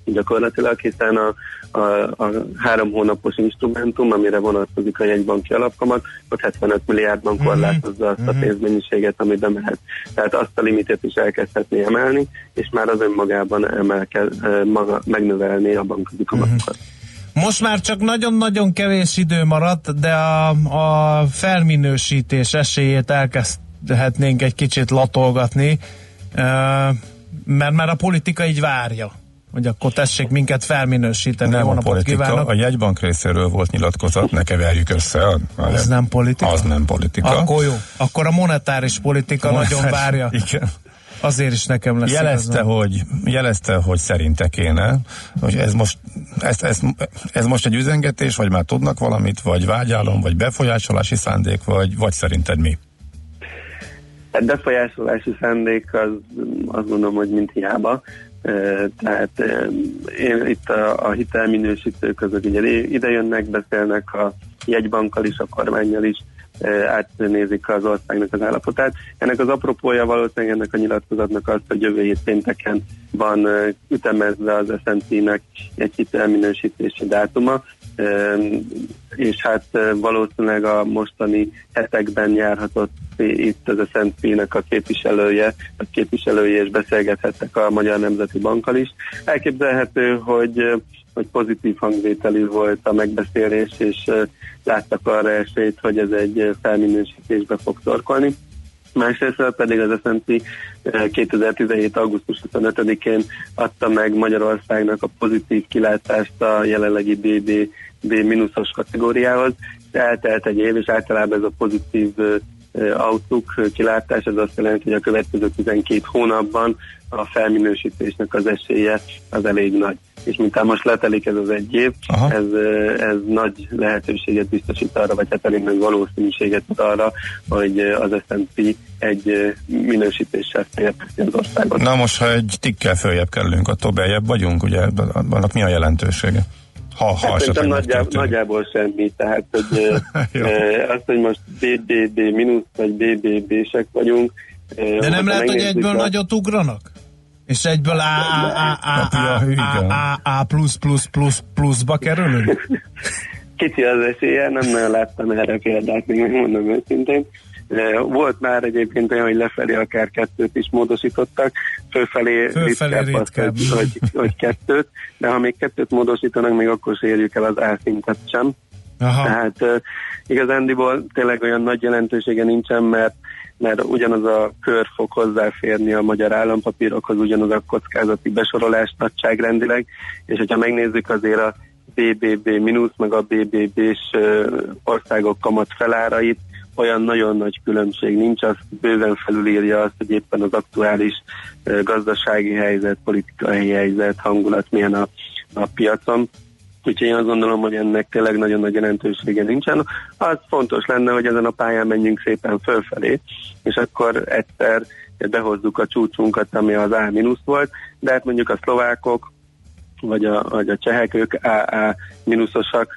H: gyakorlatilag, hiszen a, a, a három hónapos instrumentum, amire vonatkozik a jegybanki alapkamat, ott 75 milliárdban mhm. korlátozza azt a mhm. pénzmennyiséget, ami bemehet. Tehát azt a limitet is elkezdhetné emelni, és már az önmagában emelke, maga, megnövelni a bankközi kamatokat.
C: Most már csak nagyon-nagyon kevés idő maradt, de a, a felminősítés esélyét elkezd lehetnénk egy kicsit latolgatni, mert már a politika így várja hogy akkor tessék minket felminősíteni.
D: Nem Jó a politika, kívánok. a jegybank részéről volt nyilatkozat, ne keverjük össze. A,
C: az nem politika?
D: Az nem politika.
C: Akkor jó. Akkor a monetáris politika monetáris, nagyon várja. Igen. Azért is nekem lesz
D: jelezte, hogy, jelezte, hogy szerinte kéne, hogy ez most, ez, ez, ez most egy üzengetés, vagy már tudnak valamit, vagy vágyálom, vagy befolyásolási szándék, vagy, vagy szerinted mi?
H: Hát befolyásolási szándék az azt gondolom, hogy mint hiába. Tehát én itt a, a hitelminősítők azok ugye ide jönnek, beszélnek a jegybankkal is, a kormányjal is, átnézik az országnak az állapotát. Ennek az apropója valószínűleg ennek a nyilatkozatnak az, hogy jövő hét pénteken van ütemezve az SNC-nek egy hitelminősítési dátuma, és hát valószínűleg a mostani hetekben járhatott itt az SNP-nek a képviselője, a képviselője és beszélgethettek a Magyar Nemzeti Bankkal is. Elképzelhető, hogy hogy pozitív hangvételű volt a megbeszélés, és láttak arra esélyt, hogy ez egy felminősítésbe fog torkolni. Másrészt pedig az S&P 2017. augusztus 25-én adta meg Magyarországnak a pozitív kilátást a jelenlegi BB, B mínuszos kategóriához. Eltelt egy év, és általában ez a pozitív outlook kilátás, ez azt jelenti, hogy a következő 12 hónapban a felminősítésnek az esélye az elég nagy. És mintán most letelik ez az egy év, ez, ez nagy lehetőséget biztosít arra, vagy hát elég nagy valószínűséget arra, hogy az S&P egy minősítéssel érteszi az országot.
D: Na most, ha egy tikkel följebb kerülünk, attól beljebb vagyunk, ugye annak mi a jelentősége?
H: Ha, ha hát szerintem nagyjából, nagyjából semmi, tehát hogy azt, hogy most BBB mínusz vagy BBB-sek vagyunk.
C: De nem lehet, hogy egyből a... nagyot ugranak? És egyből A, A, A, A, A, A, A, plusz, plusz, plusz, pluszba kerülünk?
H: Kicsi az esélye, nem nagyon láttam erre példát, még megmondom őszintén. Volt már egyébként olyan, hogy lefelé akár kettőt is módosítottak, fölfelé,
C: fölfelé ritkább, ritkább.
H: Hogy, hogy kettőt, de ha még kettőt módosítanak, még akkor se érjük el az ászintet sem. Aha. Tehát uh, igazándiból tényleg olyan nagy jelentősége nincsen, mert mert ugyanaz a kör fog hozzáférni a magyar állampapírokhoz, ugyanaz a kockázati besorolás nagyságrendileg, és hogyha megnézzük azért a BBB mínusz, meg a BBB-s országok kamat felárait, olyan nagyon nagy különbség nincs, az bőven felülírja azt, hogy éppen az aktuális gazdasági helyzet, politikai helyzet, hangulat milyen a, a piacon. Úgyhogy én azt gondolom, hogy ennek tényleg nagyon nagy jelentősége nincsen. Az fontos lenne, hogy ezen a pályán menjünk szépen fölfelé, és akkor egyszer behozzuk a csúcsunkat, ami az A- volt, de hát mondjuk a szlovákok, vagy a, vagy a csehek, ők AA mínuszosak,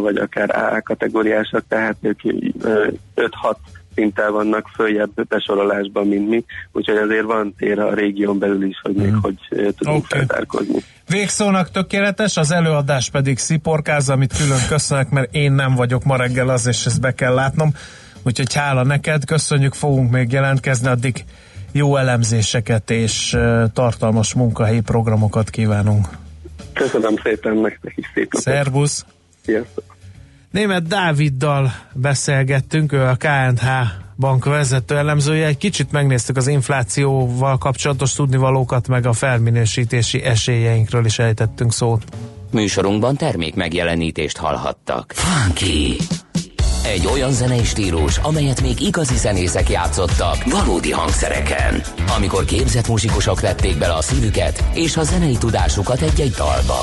H: vagy akár AA kategóriásak, tehát ők 5-6 szinttel vannak följebb besorolásban, mint mi, úgyhogy azért van tér a régión belül is, hogy még mm. hogy tudunk okay. feltárkozni.
C: Végszónak tökéletes, az előadás pedig sziporkáz, amit külön köszönök, mert én nem vagyok ma reggel az, és ezt be kell látnom. Úgyhogy hála neked, köszönjük, fogunk még jelentkezni, addig jó elemzéseket és tartalmas munkahelyi programokat kívánunk.
H: Köszönöm szépen nektek is szép
C: Szervusz!
H: Sziasztok!
C: Német Dáviddal beszélgettünk, ő a KNH bank vezető elemzője. Egy kicsit megnéztük az inflációval kapcsolatos tudnivalókat, meg a felminősítési esélyeinkről is ejtettünk szót.
A: Műsorunkban termék megjelenítést hallhattak. Funky! Egy olyan zenei stílus, amelyet még igazi zenészek játszottak valódi hangszereken. Amikor képzett muzsikusok vették bele a szívüket és a zenei tudásukat egy-egy dalba.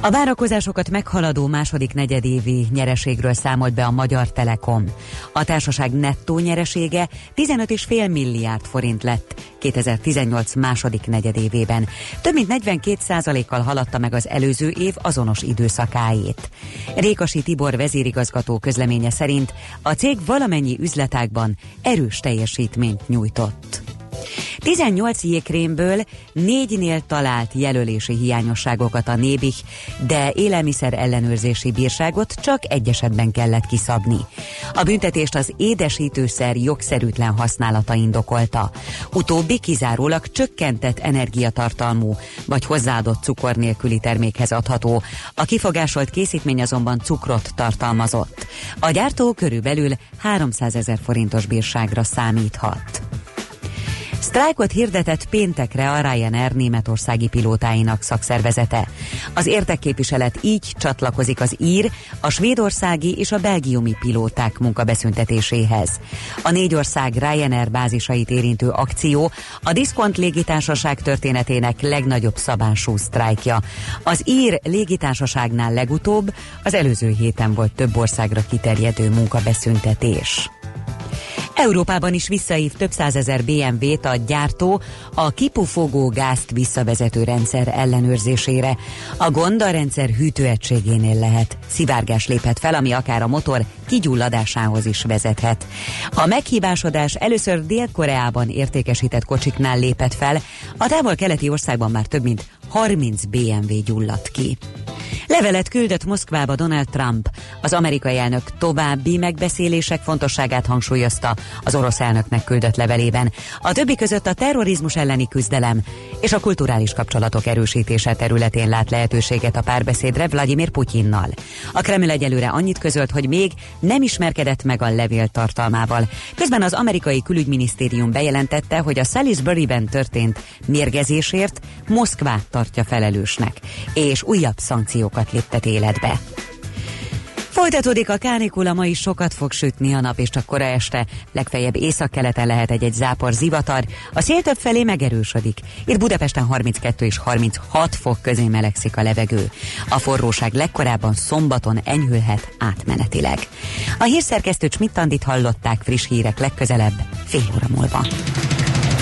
E: A várakozásokat meghaladó második negyedévi nyereségről számolt be a Magyar Telekom. A társaság nettó nyeresége 15,5 milliárd forint lett 2018 második negyedévében. Több mint 42 kal haladta meg az előző év azonos időszakáét. Rékasi Tibor vezérigazgató közleménye szerint a cég valamennyi üzletágban erős teljesítményt nyújtott. 18 jégkrémből négynél talált jelölési hiányosságokat a Nébih, de élelmiszer ellenőrzési bírságot csak egy esetben kellett kiszabni. A büntetést az édesítőszer jogszerűtlen használata indokolta. Utóbbi kizárólag csökkentett energiatartalmú vagy hozzáadott cukor nélküli termékhez adható. A kifogásolt készítmény azonban cukrot tartalmazott. A gyártó körülbelül 300 ezer forintos bírságra számíthat. Sztrájkot hirdetett péntekre a Ryanair németországi pilótáinak szakszervezete. Az értekképviselet így csatlakozik az ír, a svédországi és a belgiumi pilóták munkabeszüntetéséhez. A négy ország Ryanair bázisait érintő akció a diszkont légitársaság történetének legnagyobb szabású sztrájkja. Az ír légitársaságnál legutóbb az előző héten volt több országra kiterjedő munkabeszüntetés. Európában is visszaív több százezer BMW-t a gyártó a kipufogó gázt visszavezető rendszer ellenőrzésére. A gond a rendszer hűtőegységénél lehet. Szivárgás léphet fel, ami akár a motor kigyulladásához is vezethet. A meghibásodás először Dél-Koreában értékesített kocsiknál lépett fel, a távol-keleti országban már több mint 30 BMW gyulladt ki. Levelet küldött Moszkvába Donald Trump. Az amerikai elnök további megbeszélések fontosságát hangsúlyozta az orosz elnöknek küldött levelében. A többi között a terrorizmus elleni küzdelem és a kulturális kapcsolatok erősítése területén lát lehetőséget a párbeszédre Vladimir Putyinnal. A Kreml egyelőre annyit közölt, hogy még nem ismerkedett meg a levél tartalmával. Közben az amerikai külügyminisztérium bejelentette, hogy a Salisbury-ben történt mérgezésért Moszkvát tartja felelősnek, és újabb szankciókat léptet életbe. Folytatódik a kánikula, ma is sokat fog sütni a nap, és csak kora este, legfeljebb északkeleten lehet egy-egy zápor zivatar, a szél több felé megerősödik. Itt Budapesten 32 és 36 fok közé melegszik a levegő. A forróság legkorábban szombaton enyhülhet átmenetileg. A hírszerkesztő Csmittandit hallották friss hírek legközelebb, fél óra múlva.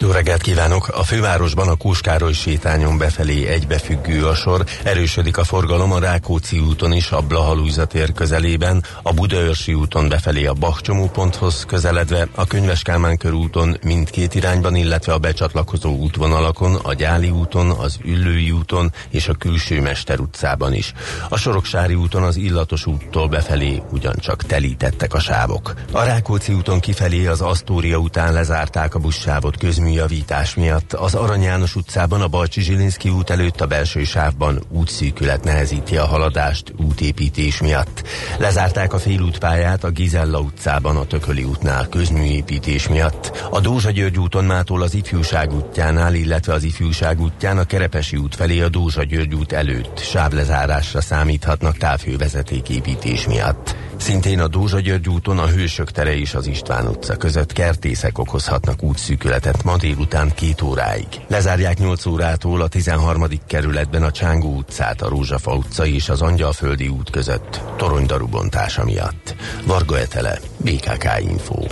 I: Jó reggelt kívánok! A fővárosban a Kóskároly sétányon befelé egybefüggő a sor, erősödik a forgalom a Rákóczi úton is, a Blahalújza tér közelében, a Budaörsi úton befelé a Bach csomóponthoz közeledve, a Könyves Kálmán körúton mindkét irányban, illetve a becsatlakozó útvonalakon, a Gyáli úton, az Üllői úton és a Külső Mester utcában is. A Soroksári úton az Illatos úttól befelé ugyancsak telítettek a sávok. A Rákóczi úton kifelé az Asztória után lezárták a buszsávot közműjavítás miatt. Az Arany János utcában, a Balcsi Zsilinszki út előtt a belső sávban útszűkület nehezíti a haladást útépítés miatt. Lezárták a félútpályát a Gizella utcában, a Tököli útnál közműépítés miatt. A Dózsa György úton mától az Ifjúság útjánál, illetve az Ifjúság útján a Kerepesi út felé a Dózsa György út előtt sávlezárásra számíthatnak távhővezetéképítés miatt. Szintén a Dózsa György úton a Hősök tere és az István utca között kertészek okozhatnak útszűkületet ma délután két óráig. Lezárják 8 órától a 13. kerületben a Csángó utcát, a Rózsafa utca és az Angyalföldi út között toronydaru bontása miatt. Varga Etele, BKK Info.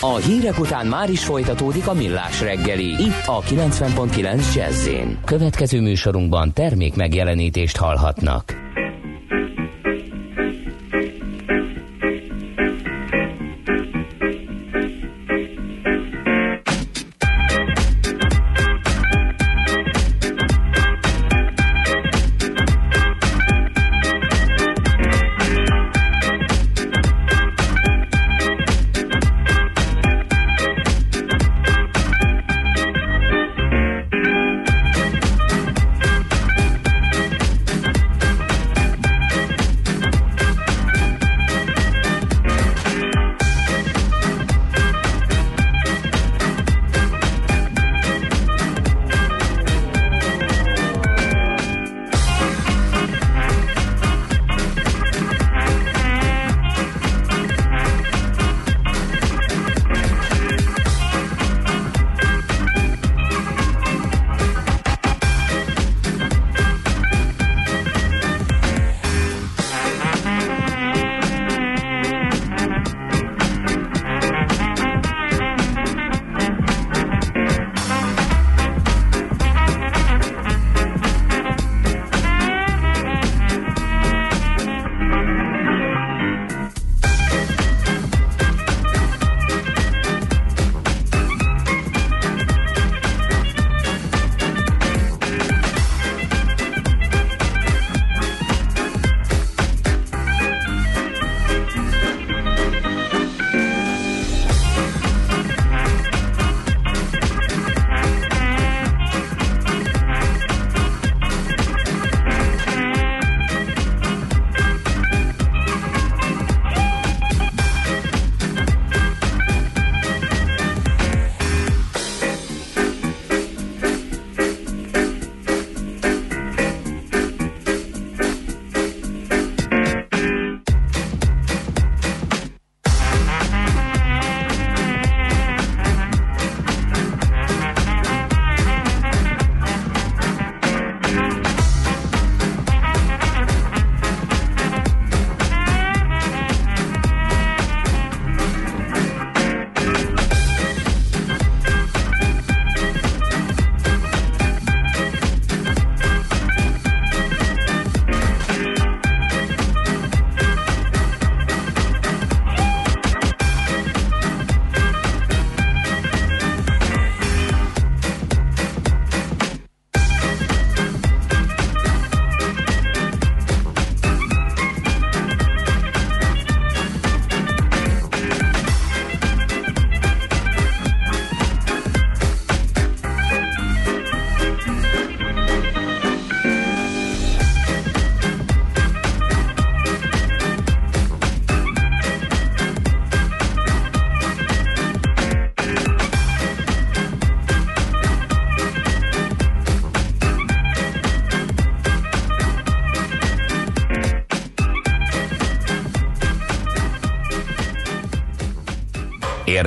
A: A hírek után már is folytatódik a millás reggeli, itt a 90.9 jazz Következő műsorunkban termék megjelenítést hallhatnak.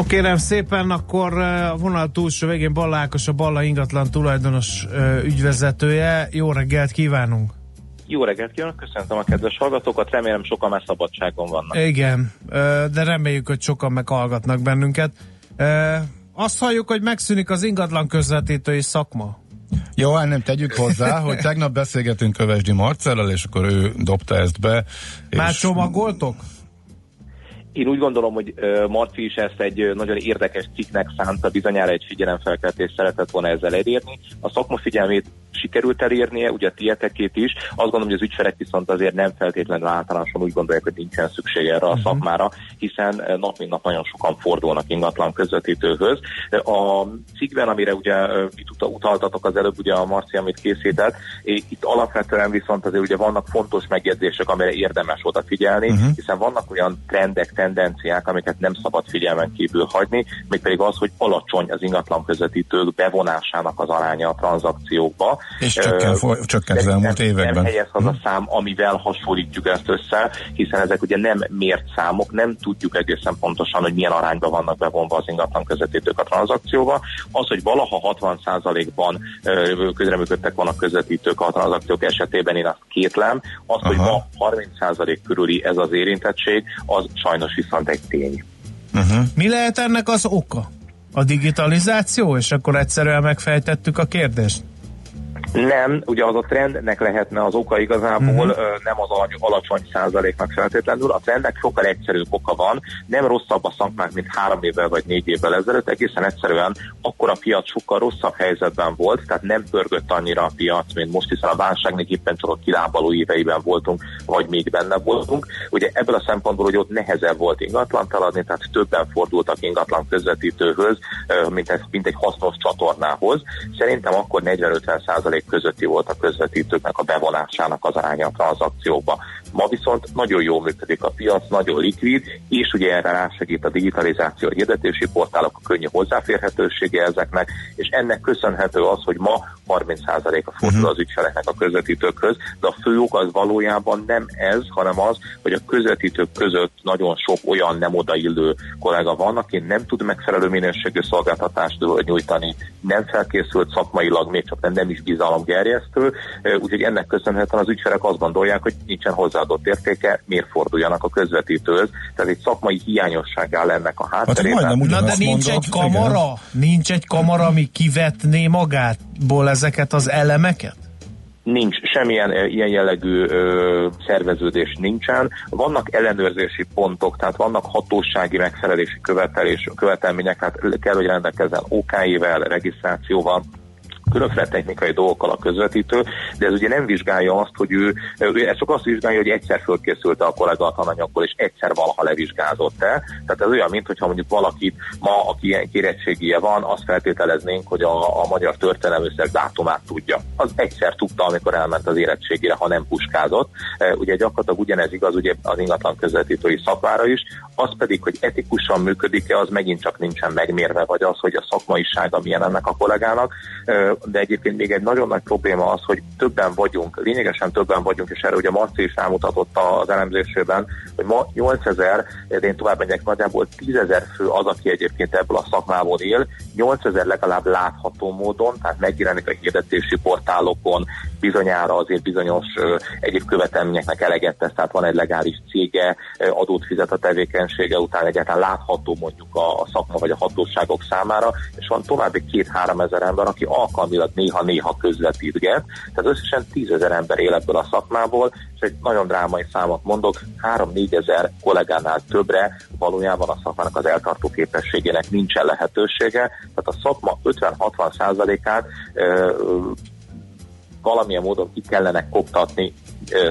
C: No kérem szépen, akkor a vonal túlsó végén Balla Ákos, a Balla ingatlan tulajdonos ügyvezetője. Jó reggelt kívánunk!
J: Jó reggelt kívánok, köszöntöm a kedves hallgatókat, remélem sokan már szabadságon vannak.
C: Igen, de reméljük, hogy sokan meghallgatnak bennünket. Azt halljuk, hogy megszűnik az ingatlan közvetítői szakma.
D: Jó, hát nem tegyük hozzá, hogy tegnap beszélgetünk Kövesdi Marcellel, és akkor ő dobta ezt be.
C: Már csomagoltok?
J: Én úgy gondolom, hogy Marci is ezt egy nagyon érdekes cikknek szánta, bizonyára egy figyelemfelkeltést szeretett volna ezzel elérni. A szakma figyelmét sikerült elérnie, ugye a tietekét is. Azt gondolom, hogy az ügyfelek viszont azért nem feltétlenül általánosan úgy gondolják, hogy nincsen szükség erre a uh-huh. szakmára, hiszen nap mint nap nagyon sokan fordulnak ingatlan közvetítőhöz. A cikkben, amire ugye itt utaltatok az előbb, ugye a Marci, amit készített, itt alapvetően viszont azért ugye vannak fontos megjegyzések, amire érdemes odafigyelni, uh-huh. hiszen vannak olyan trendek, tendenciák, amiket nem szabad figyelmen kívül hagyni, mégpedig az, hogy alacsony az ingatlan közvetítők bevonásának az aránya a tranzakciókba.
D: És csökken, uh, csökkent az elmúlt
J: nem,
D: években. Nem
J: helyez az a hm. szám, amivel hasonlítjuk ezt össze, hiszen ezek ugye nem mért számok, nem tudjuk egészen pontosan, hogy milyen arányban vannak bevonva az ingatlan közvetítők a tranzakcióba. Az, hogy valaha 60%-ban uh, közreműködtek vannak közvetítők a tranzakciók esetében, én azt kétlem. Az, Aha. hogy ma 30% körüli ez az érintettség, az sajnos viszont egy tény.
C: Uh-huh. Mi lehet ennek az oka? A digitalizáció, és akkor egyszerűen megfejtettük a kérdést?
J: Nem, ugye az a trendnek lehetne az oka igazából, uh-huh. nem az alacsony százaléknak feltétlenül. A trendnek sokkal egyszerűbb oka van, nem rosszabb a szakmák, mint három évvel vagy négy évvel ezelőtt, egészen egyszerűen akkor a piac sokkal rosszabb helyzetben volt, tehát nem pörgött annyira a piac, mint most, hiszen a válságnak éppen csak a kilábaló éveiben voltunk, vagy még benne voltunk. Ugye ebből a szempontból, hogy ott nehezebb volt ingatlan eladni, tehát többen fordultak ingatlan közvetítőhöz, mint, ez, mint egy hasznos csatornához. Szerintem akkor 40-50 százalék közötti volt a közvetítőknek a bevonásának az aránya a tranzakciókba. Ma viszont nagyon jól működik a piac, nagyon likvid, és ugye erre rásegít a digitalizáció, a hirdetési portálok, a könnyű hozzáférhetősége ezeknek, és ennek köszönhető az, hogy ma 30%-a fordul uh-huh. az ügyfeleknek a közvetítőkhöz, de a fő ok az valójában nem ez, hanem az, hogy a közvetítők között nagyon sok olyan nem odaillő kollega van, aki nem tud megfelelő minőségű szolgáltatást nyújtani, nem felkészült szakmailag, még csak nem, nem is bizalomgerjesztő, úgyhogy ennek köszönhetően az ügyfelek azt gondolják, hogy nincsen hozzáadott értéke, miért forduljanak a közvetítőhöz. Tehát egy szakmai hiányosság áll ennek a hát, hátterében.
C: Hát, Na de nincs mondod, egy kamara, igen. nincs egy kamara, ami kivetné magátból ezeket az elemeket?
J: nincs semmilyen ilyen jellegű ö, szerveződés nincsen. Vannak ellenőrzési pontok, tehát vannak hatósági megfelelési követelés, követelmények, tehát kell, hogy rendelkezzen OK-vel, regisztrációval, különféle technikai dolgokkal a közvetítő, de ez ugye nem vizsgálja azt, hogy ő, ez csak azt vizsgálja, hogy egyszer fölkészült a kollega a tananyagból, és egyszer valaha levizsgázott-e. Tehát ez olyan, mint hogyha mondjuk valakit ma, aki ilyen kérettségije van, azt feltételeznénk, hogy a, a magyar történelműszer dátumát tudja. Az egyszer tudta, amikor elment az érettségére, ha nem puskázott. E, ugye gyakorlatilag ugyanez igaz ugye az ingatlan közvetítői szakmára is, az pedig, hogy etikusan működik-e, az megint csak nincsen megmérve, vagy az, hogy a szakmaisága milyen ennek a kollégának. De egyébként még egy nagyon nagy probléma az, hogy többen vagyunk, lényegesen többen vagyunk, és erre ugye Marci is rámutatott az elemzésében, hogy ma 8000, de én tovább megyek, nagyjából 10 ezer fő az, aki egyébként ebből a szakmából él, 8000 legalább látható módon, tehát megjelenik a hirdetési portálokon, bizonyára azért bizonyos egyéb követelményeknek eleget tesz, tehát van egy legális cége, adót fizet a tevékenysége után egyáltalán látható mondjuk a, a szakma vagy a hatóságok számára, és van további két-három ezer ember, aki alkalmilag néha-néha közvetítget, tehát összesen tízezer ember él ebből a szakmából, és egy nagyon drámai számot mondok, 3-4 ezer kollégánál többre valójában a szakmának az eltartó képességének nincsen lehetősége, tehát a szakma 50-60 százalékát valamilyen módon ki kellene koptatni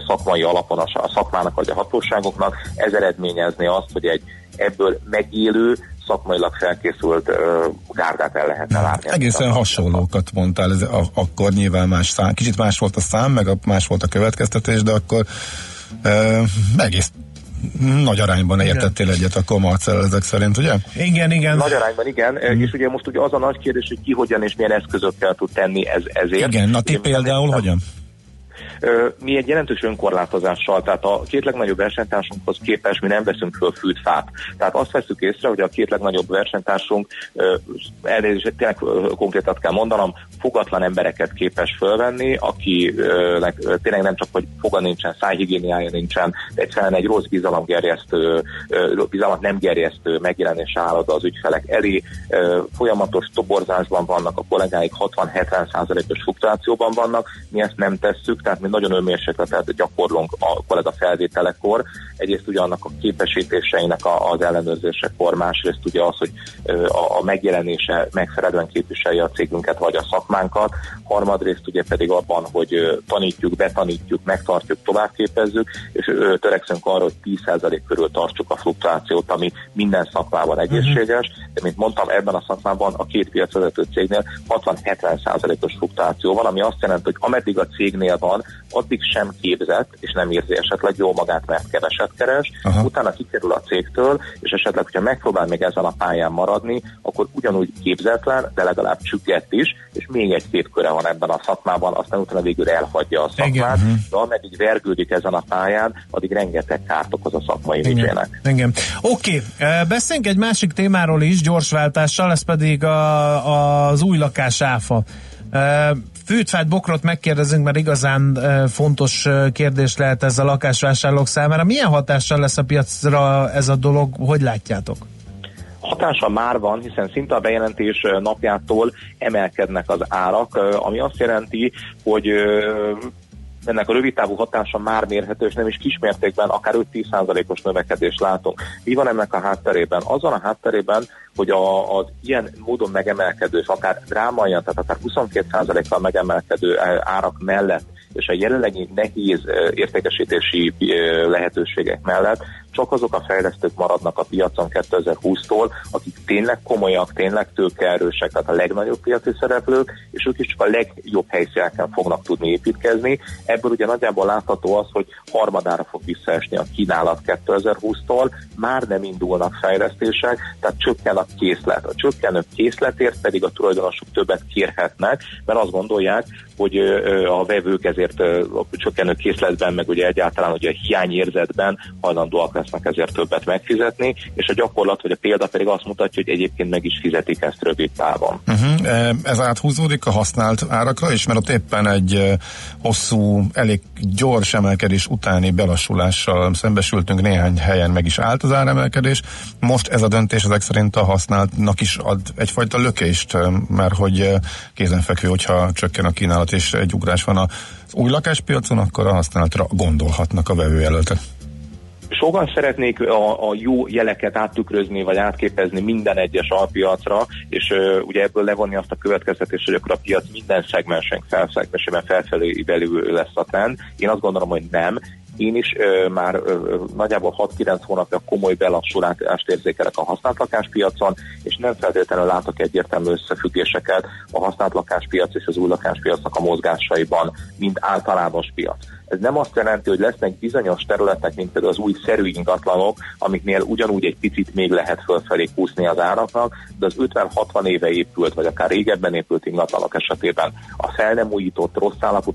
J: szakmai alapon a szakmának vagy a hatóságoknak. Ez eredményezni azt, hogy egy ebből megélő, szakmailag felkészült uh, gárdát el lehetne látni.
D: Egészen hasonlókat mondtál, ez a, akkor nyilván más szám, kicsit más volt a szám, meg a, más volt a következtetés, de akkor uh, egész nagy arányban értettél igen. egyet a Marcel ezek szerint, ugye?
C: Igen, igen.
J: Nagy arányban igen, mm. és ugye most ugye az a nagy kérdés, hogy ki hogyan és milyen eszközökkel tud tenni ez, ezért.
D: Igen, na ti például hogyan?
J: Mi egy jelentős önkorlátozással, tehát a két legnagyobb versenytársunkhoz képest mi nem veszünk föl fűtfát. Tehát azt veszük észre, hogy a két legnagyobb versenytársunk, elnézést, tényleg konkrétat kell mondanom, fogatlan embereket képes fölvenni, akinek tényleg nem csak, hogy foga nincsen, szájhigiéniája nincsen, de egyszerűen egy rossz bizalomgerjesztő, bizalmat nem gerjesztő megjelenés áll az ügyfelek elé, folyamatos toborzásban vannak, a kollégáik 60-70 százalékos fluktuációban vannak, mi ezt nem tesszük, tehát mi nagyon önmérsékletet gyakorlunk a kollega felvételekor, egyrészt ugye annak a képesítéseinek az ellenőrzésekor, másrészt ugye az, hogy a megjelenése megfelelően képviselje a cégünket vagy a szakmánkat, harmadrészt ugye pedig abban, hogy tanítjuk, betanítjuk, megtartjuk, továbbképezzük, és törekszünk arra, hogy 10% körül tartsuk a fluktuációt, ami minden szakmában egészséges, de mint mondtam, ebben a szakmában a két piacvezető cégnél 60-70%-os fluktuáció van, ami azt jelenti, hogy ameddig a cégnél van, addig sem képzett, és nem érzi esetleg jó magát, mert keveset keres, Aha. utána kikerül a cégtől, és esetleg, hogyha megpróbál még ezen a pályán maradni, akkor ugyanúgy képzetlen, de legalább csüggett is, és még egy-két köre van ebben a szakmában, aztán utána végül elhagyja a szakmát, Igen. Mhm. de ameddig vergődik ezen a pályán, addig rengeteg kárt okoz a szakmai
C: Igen. Igen. Oké, okay. beszéljünk egy másik témáról is, gyors váltással, ez pedig a, az új lakás áfa. Fűtfát, bokrot megkérdezünk, mert igazán fontos kérdés lehet ez a lakásvásárlók számára. Milyen hatással lesz a piacra ez a dolog, hogy látjátok?
J: Hatása már van, hiszen szinte a bejelentés napjától emelkednek az árak, ami azt jelenti, hogy ennek a rövidtávú hatása már mérhető, és nem is kismértékben, akár 5-10%-os növekedést látunk. Mi van ennek a hátterében? Azon a hátterében, hogy a, az ilyen módon megemelkedő, akár drámaian, tehát akár 22%-kal megemelkedő árak mellett és a jelenlegi nehéz értékesítési lehetőségek mellett csak azok a fejlesztők maradnak a piacon 2020-tól, akik tényleg komolyak, tényleg tőkeerősek, tehát a legnagyobb piaci szereplők, és ők is csak a legjobb helyszíneken fognak tudni építkezni. Ebből ugye nagyjából látható az, hogy harmadára fog visszaesni a kínálat 2020-tól, már nem indulnak fejlesztések, tehát csökken a készlet. A csökkenő készletért pedig a tulajdonosok többet kérhetnek, mert azt gondolják, hogy a vevők ezért a csökkenő készletben, meg ugye egyáltalán ugye a hiányérzetben hajlandóak lesznek ezért többet megfizetni, és a gyakorlat, vagy a példa pedig azt mutatja, hogy egyébként meg is fizetik ezt rövid távon.
D: Uh-huh. Ez áthúzódik a használt árakra is, mert ott éppen egy hosszú, elég gyors emelkedés utáni belassulással szembesültünk, néhány helyen meg is állt az áremelkedés. Most ez a döntés ezek szerint a használtnak is ad egyfajta lökést, mert hogy kézenfekvő, hogyha csökken a kínálat és egy ugrás van az új lakáspiacon, akkor a használatra gondolhatnak a vevőjelöltek
J: sokan szeretnék a, a jó jeleket áttükrözni, vagy átképezni minden egyes alpiacra, és uh, ugye ebből levonni azt a következtetést, hogy akkor a piac minden szegmensen felszegmensében felfelé belül lesz a trend. Én azt gondolom, hogy nem. Én is uh, már uh, nagyjából 6-9 hónapja komoly belassulást érzékelek a használt lakáspiacon, és nem feltétlenül látok egyértelmű összefüggéseket a használt lakáspiac és az új lakáspiacnak a mozgásaiban, mint általános piac ez nem azt jelenti, hogy lesznek bizonyos területek, mint például az új szerű ingatlanok, amiknél ugyanúgy egy picit még lehet fölfelé kúszni az áraknak, de az 50-60 éve épült, vagy akár régebben épült ingatlanok esetében, a fel nem újított rossz állapú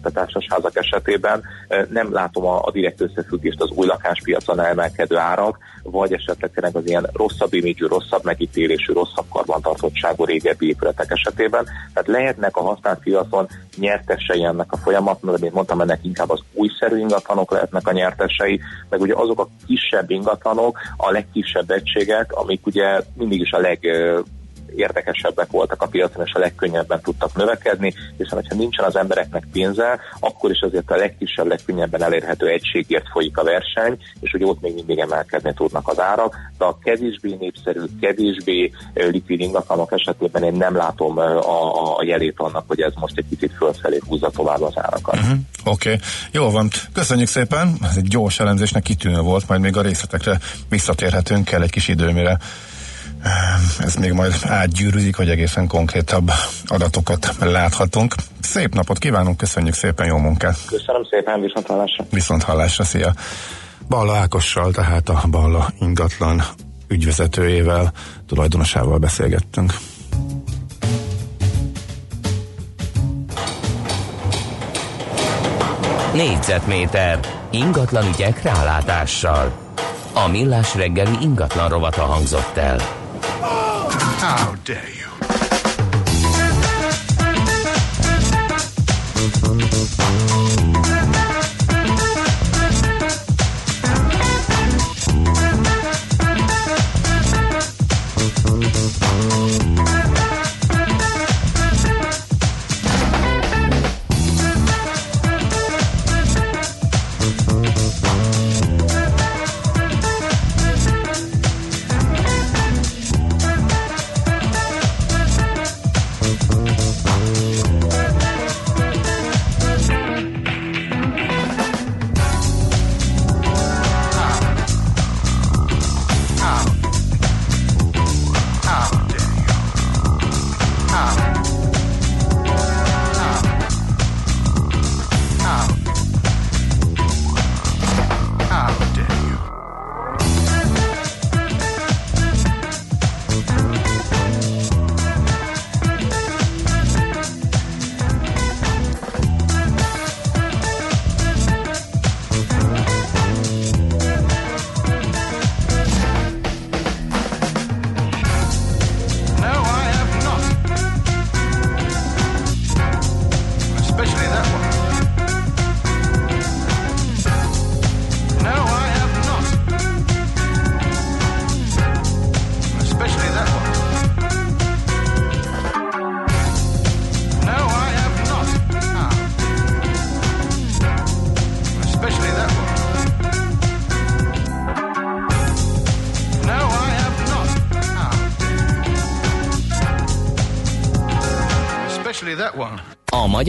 J: házak esetében eh, nem látom a, a direkt összefüggést az új lakáspiacon emelkedő árak, vagy esetleg az ilyen rosszabb imidzsű, rosszabb megítélésű, rosszabb karbantartottságú régebbi épületek esetében. Tehát lehetnek a használt piacon nyertesei ennek a folyamatnak, de mint mondtam, ennek inkább az újszerű ingatlanok lehetnek a nyertesei, meg ugye azok a kisebb ingatlanok, a legkisebb egységek, amik ugye mindig is a leg érdekesebbek voltak a piacon, és a legkönnyebben tudtak növekedni, hiszen ha nincsen az embereknek pénze, akkor is azért a legkisebb, legkönnyebben elérhető egységért folyik a verseny, és hogy ott még mindig emelkedni tudnak az árak, de a kevésbé népszerű, kevésbé likvid ingatlanok esetében én nem látom a, a jelét annak, hogy ez most egy kicsit fölfelé húzza tovább az árakat. Uh-huh.
D: Oké, okay. jó van. Köszönjük szépen, ez egy gyors elemzésnek kitűnő volt, majd még a részletekre visszatérhetünk, kell egy kis idő, mire ez még majd átgyűrűzik, hogy egészen konkrétabb adatokat láthatunk. Szép napot kívánunk, köszönjük szépen, jó munkát!
J: Köszönöm szépen, viszont hallásra!
D: Viszont hallásra, szia! Balla Ákossal, tehát a Balla ingatlan ügyvezetőjével, tulajdonosával beszélgettünk.
A: Négyzetméter ingatlan ügyek rálátással. A millás reggeli ingatlan rovata hangzott el.
B: How dare you!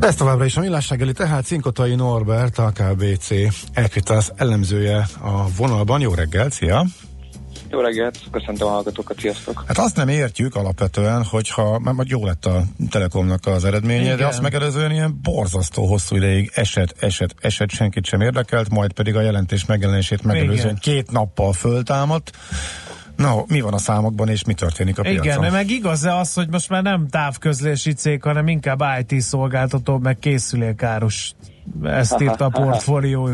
D: Ez továbbra is a millás reggeli, tehát Cinkotai Norbert, a KBC Equitas elemzője a vonalban. Jó reggelt, szia!
K: Jó reggelt, köszöntöm a hallgatókat, sziasztok!
D: Hát azt nem értjük alapvetően, hogyha, mert jó lett a Telekomnak az eredménye, Igen. de azt megelőzően ilyen borzasztó hosszú ideig eset, eset, eset, senkit sem érdekelt, majd pedig a jelentés megjelenését megelőzően Igen. két nappal föltámadt. Na, mi van a számokban, és mi történik a piacon?
C: Igen, meg igaz-e az, hogy most már nem távközlési cég, hanem inkább IT szolgáltató, meg készülékárus. Ezt írt a portfólió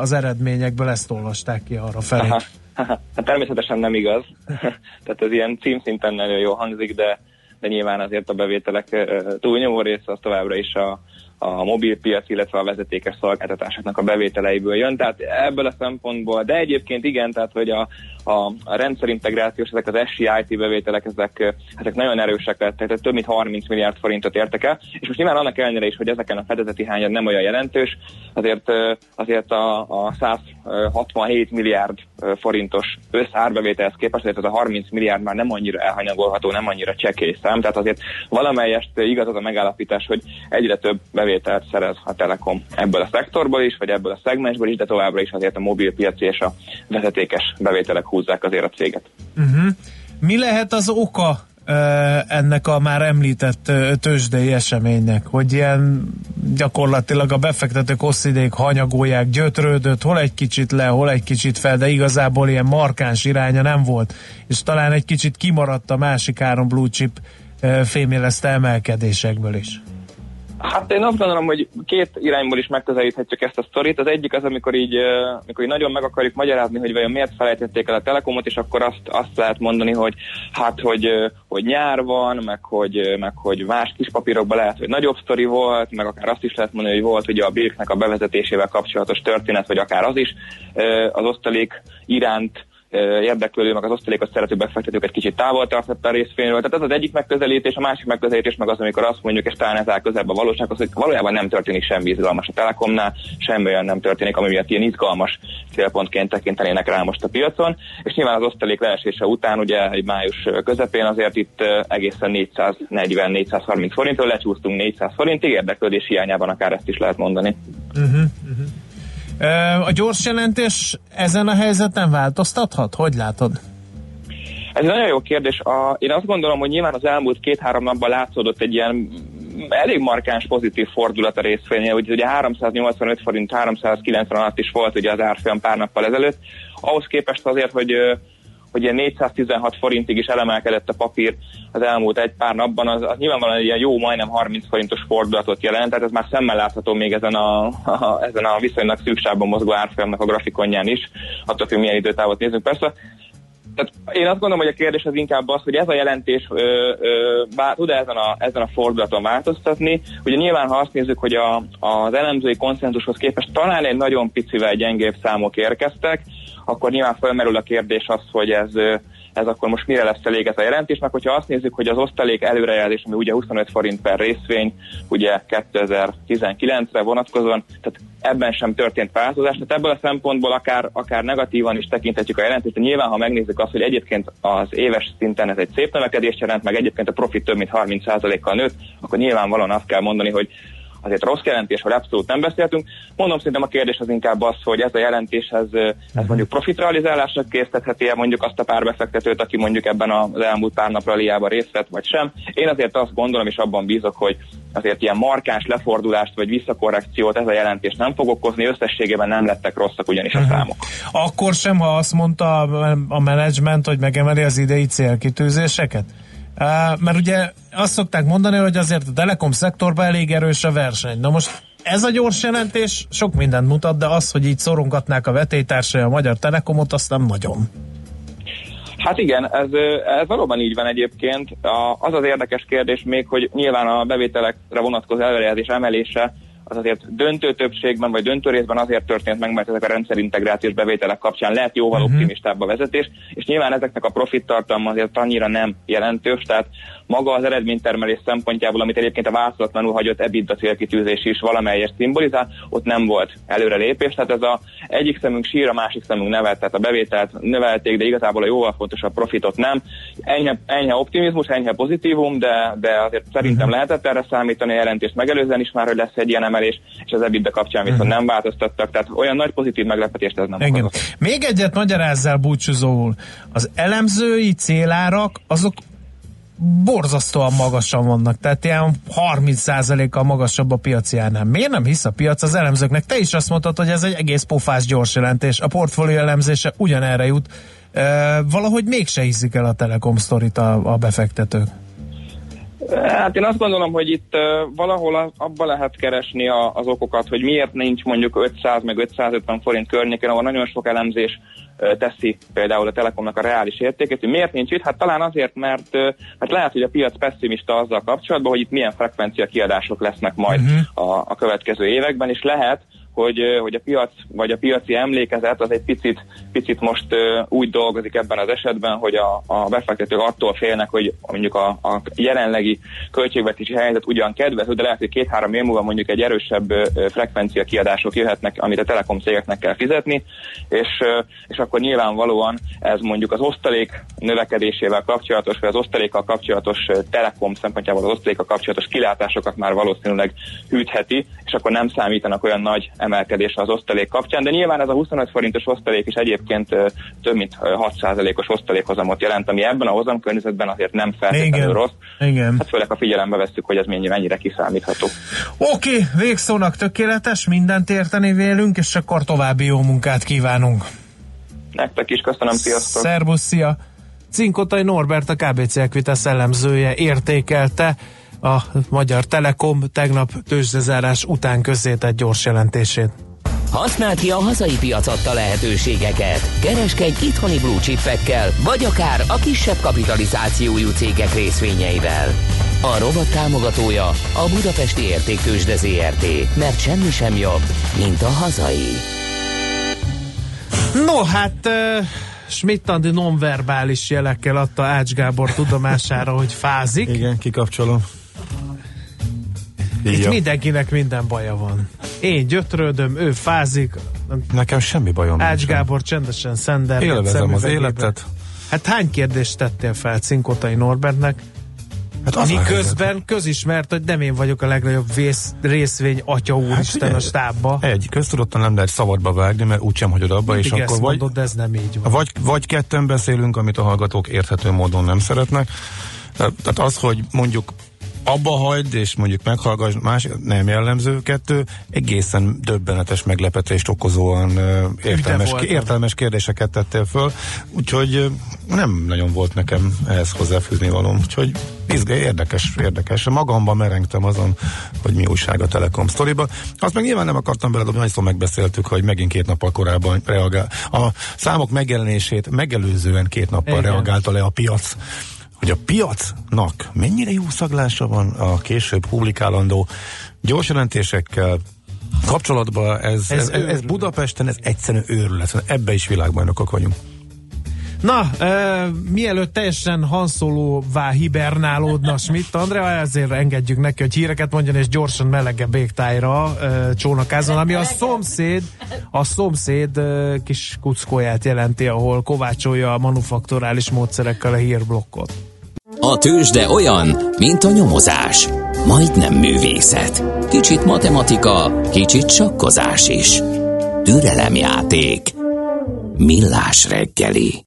C: az eredményekből, ezt olvasták ki arra felé.
K: Hát természetesen nem igaz. Tehát ez ilyen címszinten nagyon jó hangzik, de, de nyilván azért a bevételek túlnyomó része az továbbra is a, a mobilpiac, illetve a vezetékes szolgáltatásoknak a bevételeiből jön. Tehát ebből a szempontból, de egyébként igen, tehát hogy a, a, a rendszerintegrációs, ezek az SCIT bevételek, ezek, ezek nagyon erősek lettek, tehát több mint 30 milliárd forintot értek el, és most nyilván annak ellenére is, hogy ezeken a fedezeti hányad nem olyan jelentős, azért, azért a, a 167 milliárd forintos összárbevételhez képest, azért az a 30 milliárd már nem annyira elhanyagolható, nem annyira csekély szám, tehát azért valamelyest igaz az a megállapítás, hogy egyre több bevételt szerez a Telekom ebből a szektorból is, vagy ebből a szegmensből is, de továbbra is azért a mobilpiaci és a vezetékes bevételek húzzák azért a céget.
C: Uh-huh. Mi lehet az oka ennek a már említett tőzsdei eseménynek, hogy ilyen gyakorlatilag a befektetők hosszú ideig hanyagolják, gyötrődött, hol egy kicsit le, hol egy kicsit fel, de igazából ilyen markáns iránya nem volt, és talán egy kicsit kimaradt a másik három blue chip fémjelezte emelkedésekből is.
K: Hát én azt gondolom, hogy két irányból is megközelíthetjük ezt a sztorit. Az egyik az, amikor így, amikor így nagyon meg akarjuk magyarázni, hogy vajon miért felejtették el a Telekomot, és akkor azt, azt lehet mondani, hogy hát, hogy, hogy nyár van, meg hogy, meg hogy más kis papírokban lehet, hogy nagyobb sztori volt, meg akár azt is lehet mondani, hogy volt ugye a Bilknek a bevezetésével kapcsolatos történet, vagy akár az is az osztalék iránt érdeklődő, meg az osztalékot szerető befektetőket kicsit távol tartotta a részvényről. Tehát ez az egyik megközelítés, a másik megközelítés meg az, amikor azt mondjuk, és talán ez áll közelebb a valósághoz, hogy valójában nem történik semmi izgalmas a Telekomnál, semmi olyan nem történik, ami miatt ilyen izgalmas célpontként tekintenének rá most a piacon. És nyilván az osztalék leesése után, ugye egy május közepén azért itt egészen 440-430 forintról lecsúsztunk 400 forintig, érdeklődés hiányában akár ezt is lehet mondani. Uh-huh, uh-huh.
C: A gyors jelentés ezen a helyzeten változtathat? Hogy látod?
K: Ez egy nagyon jó kérdés. A, én azt gondolom, hogy nyilván az elmúlt két-három napban látszódott egy ilyen elég markáns pozitív fordulat a részvénye, ugye, ugye 385 forint, 390 alatt is volt ugye az árfolyam pár nappal ezelőtt. Ahhoz képest azért, hogy hogy ilyen 416 forintig is elemelkedett a papír az elmúlt egy pár napban, az, az nyilvánvalóan egy ilyen jó, majdnem 30 forintos fordulatot jelent, tehát ez már szemmel látható még ezen a, a, ezen a viszonylag szűksában mozgó árfolyamnak a grafikonján is, attól, hogy milyen időtávot nézünk. Persze tehát én azt gondolom, hogy a kérdés az inkább az, hogy ez a jelentés ö, ö, bár, tud ezen a, ezen a fordulaton változtatni. Ugye nyilván, ha azt nézzük, hogy a, az elemzői konszenzushoz képest talán egy nagyon picivel gyengébb számok érkeztek, akkor nyilván felmerül a kérdés az, hogy ez ez akkor most mire lesz elég ez a jelentés, meg hogyha azt nézzük, hogy az osztalék előrejelzés, ami ugye 25 forint per részvény, ugye 2019-re vonatkozóan, tehát ebben sem történt változás, tehát ebből a szempontból akár, akár negatívan is tekinthetjük a jelentést, de nyilván, ha megnézzük azt, hogy egyébként az éves szinten ez egy szép növekedést jelent, meg egyébként a profit több mint 30%-kal nőtt, akkor nyilvánvalóan azt kell mondani, hogy azért rossz jelentés, hogy abszolút nem beszéltünk. Mondom, szerintem a kérdés az inkább az, hogy ez a jelentés, ez, ez mhm. mondjuk profitrealizálásra késztetheti-e mondjuk azt a pár befektetőt, aki mondjuk ebben az elmúlt pár nap ralliában részt vett, vagy sem. Én azért azt gondolom, és abban bízok, hogy azért ilyen markáns lefordulást vagy visszakorrekciót ez a jelentés nem fog okozni, összességében nem lettek rosszak ugyanis a mhm. számok.
C: Akkor sem, ha azt mondta a menedzsment, hogy megemeli az idei célkitűzéseket? Mert ugye azt szokták mondani, hogy azért a telekom szektorban elég erős a verseny. Na most ez a gyors jelentés sok mindent mutat, de az, hogy így szorongatnák a vetélytársai a Magyar Telekomot, azt nem nagyon.
K: Hát igen, ez, ez valóban így van egyébként. Az az érdekes kérdés még, hogy nyilván a bevételekre vonatkozó előrejelzés emelése az azért döntő többségben, vagy döntő részben azért történt meg, mert ezek a rendszerintegrációs bevételek kapcsán lehet jóval uh-huh. optimistább a vezetés, és nyilván ezeknek a profit tartalma azért annyira nem jelentős, tehát maga az eredménytermelés szempontjából, amit egyébként a választatlanul hagyott EBITDA célkitűzés is valamelyest szimbolizál, ott nem volt előrelépés, tehát ez a egyik szemünk sír, a másik szemünk nevet, tehát a bevételt növelték, de igazából a jóval fontosabb profitot nem. Enyhe, enyhe optimizmus, enyhe pozitívum, de, de azért szerintem uh-huh. lehetett erre számítani, a jelentést megelőzően is már, hogy lesz egy ilyen emelés, és az EBITDA kapcsán viszont uh-huh. nem változtattak, tehát olyan nagy pozitív meglepetést ez nem Igen.
C: Még egyet magyarázzál búcsúzóul. Az elemzői célárak, azok borzasztóan magasan vannak, tehát ilyen 30%-kal magasabb a piaci árnál. Miért nem hisz a piac az elemzőknek? Te is azt mondtad, hogy ez egy egész pofás gyors jelentés. A portfólió elemzése ugyanerre jut. E, valahogy mégse hiszik el a Telekom sztorit a, a befektetők.
K: Hát én azt gondolom, hogy itt valahol abba lehet keresni az okokat, hogy miért nincs mondjuk 500 meg 550 forint környékén, ahol nagyon sok elemzés teszi például a Telekomnak a reális értékét, hogy miért nincs itt? Hát talán azért, mert, mert lehet, hogy a piac pessimista azzal kapcsolatban, hogy itt milyen frekvencia kiadások lesznek majd uh-huh. a, a következő években, és lehet, hogy, hogy a piac, vagy a piaci emlékezet az egy picit, picit most úgy dolgozik ebben az esetben, hogy a, a befektetők attól félnek, hogy mondjuk a, a jelenlegi költségvetési helyzet ugyan kedvező, de lehet, hogy két-három év múlva mondjuk egy erősebb frekvencia kiadások jöhetnek, amit a telekom cégeknek kell fizetni, és, és akkor nyilvánvalóan ez mondjuk az osztalék növekedésével kapcsolatos, vagy az osztalékkal kapcsolatos telekom szempontjából az osztalékkal kapcsolatos kilátásokat már valószínűleg hűtheti, és akkor nem számítanak olyan nagy emelkedés az osztalék kapcsán, de nyilván ez a 25 forintos osztalék is egyébként több mint 6%-os osztalékhozamot jelent, ami ebben a hozamkörnyezetben azért nem feltétlenül Igen. rossz.
C: Igen.
K: Hát főleg a figyelembe veszük, hogy ez mennyire, mennyire kiszámítható.
C: Oké, okay, végszónak tökéletes, mindent érteni vélünk, és akkor további jó munkát kívánunk.
K: Nektek is köszönöm, sziasztok!
C: Szerbusz, szia! Cinkotai Norbert, a KBC Equitas szellemzője értékelte a Magyar Telekom tegnap tőzsdezárás után közzétett gyors jelentését.
A: Használd ki a hazai piac adta lehetőségeket. Kereskedj itthoni blue chipekkel, vagy akár a kisebb kapitalizációjú cégek részvényeivel. A robot támogatója a Budapesti Értéktősde ZRT, mert semmi sem jobb, mint a hazai.
C: No, hát... Uh... Schmidt Andi nonverbális jelekkel adta Ács Gábor tudomására, hogy fázik.
D: Igen, kikapcsolom.
C: Itt Így mindenkinek minden baja van. Én gyötrődöm, ő fázik.
D: Nekem semmi bajom
C: Ács Gábor csendesen szenderget.
D: Élvezem az életet.
C: Hát hány kérdést tettél fel Cinkotai Norbertnek? Hát az Miközben közismert, hogy nem én vagyok a legnagyobb vész, részvény atya úristen hát, a stábba.
D: Egy, köztudottan nem lehet szabadba vágni, mert úgysem hagyod abba,
C: Mindig
D: és akkor
C: mondod, vagy, de ez nem így van.
D: Vagy, vagy ketten beszélünk, amit a hallgatók érthető módon nem szeretnek. Tehát az, hogy mondjuk abba hagyd, és mondjuk meghallgass, más nem jellemző kettő, egészen döbbenetes meglepetést okozóan értelmes, értelmes kérdéseket tettél föl, úgyhogy nem nagyon volt nekem ehhez hozzáfűzni való, úgyhogy izgé, érdekes, érdekes. Magamban merengtem azon, hogy mi újság a Telekom sztoriba. Azt meg nyilván nem akartam beledobni, annyiszor megbeszéltük, hogy megint két nappal korábban reagál. A számok megjelenését megelőzően két nappal Igen. reagálta le a piac hogy a piacnak mennyire jó szaglása van a később publikálandó gyors jelentésekkel, kapcsolatban ez, ez, ez, ez Budapesten, ez egyszerűen őrület. Ebbe is világbajnokok vagyunk.
C: Na, e, mielőtt teljesen hanszolóvá hibernálódna Schmidt Andrea, ezért engedjük neki, hogy híreket mondjon, és gyorsan melegebb égtájra e, csónakázzon, ami a szomszéd, a szomszéd e, kis kuckóját jelenti, ahol kovácsolja a manufakturális módszerekkel a hírblokkot.
A: A tőzsde olyan, mint a nyomozás. Majdnem művészet. Kicsit matematika, kicsit sakkozás is. Türelemjáték. Millás reggeli.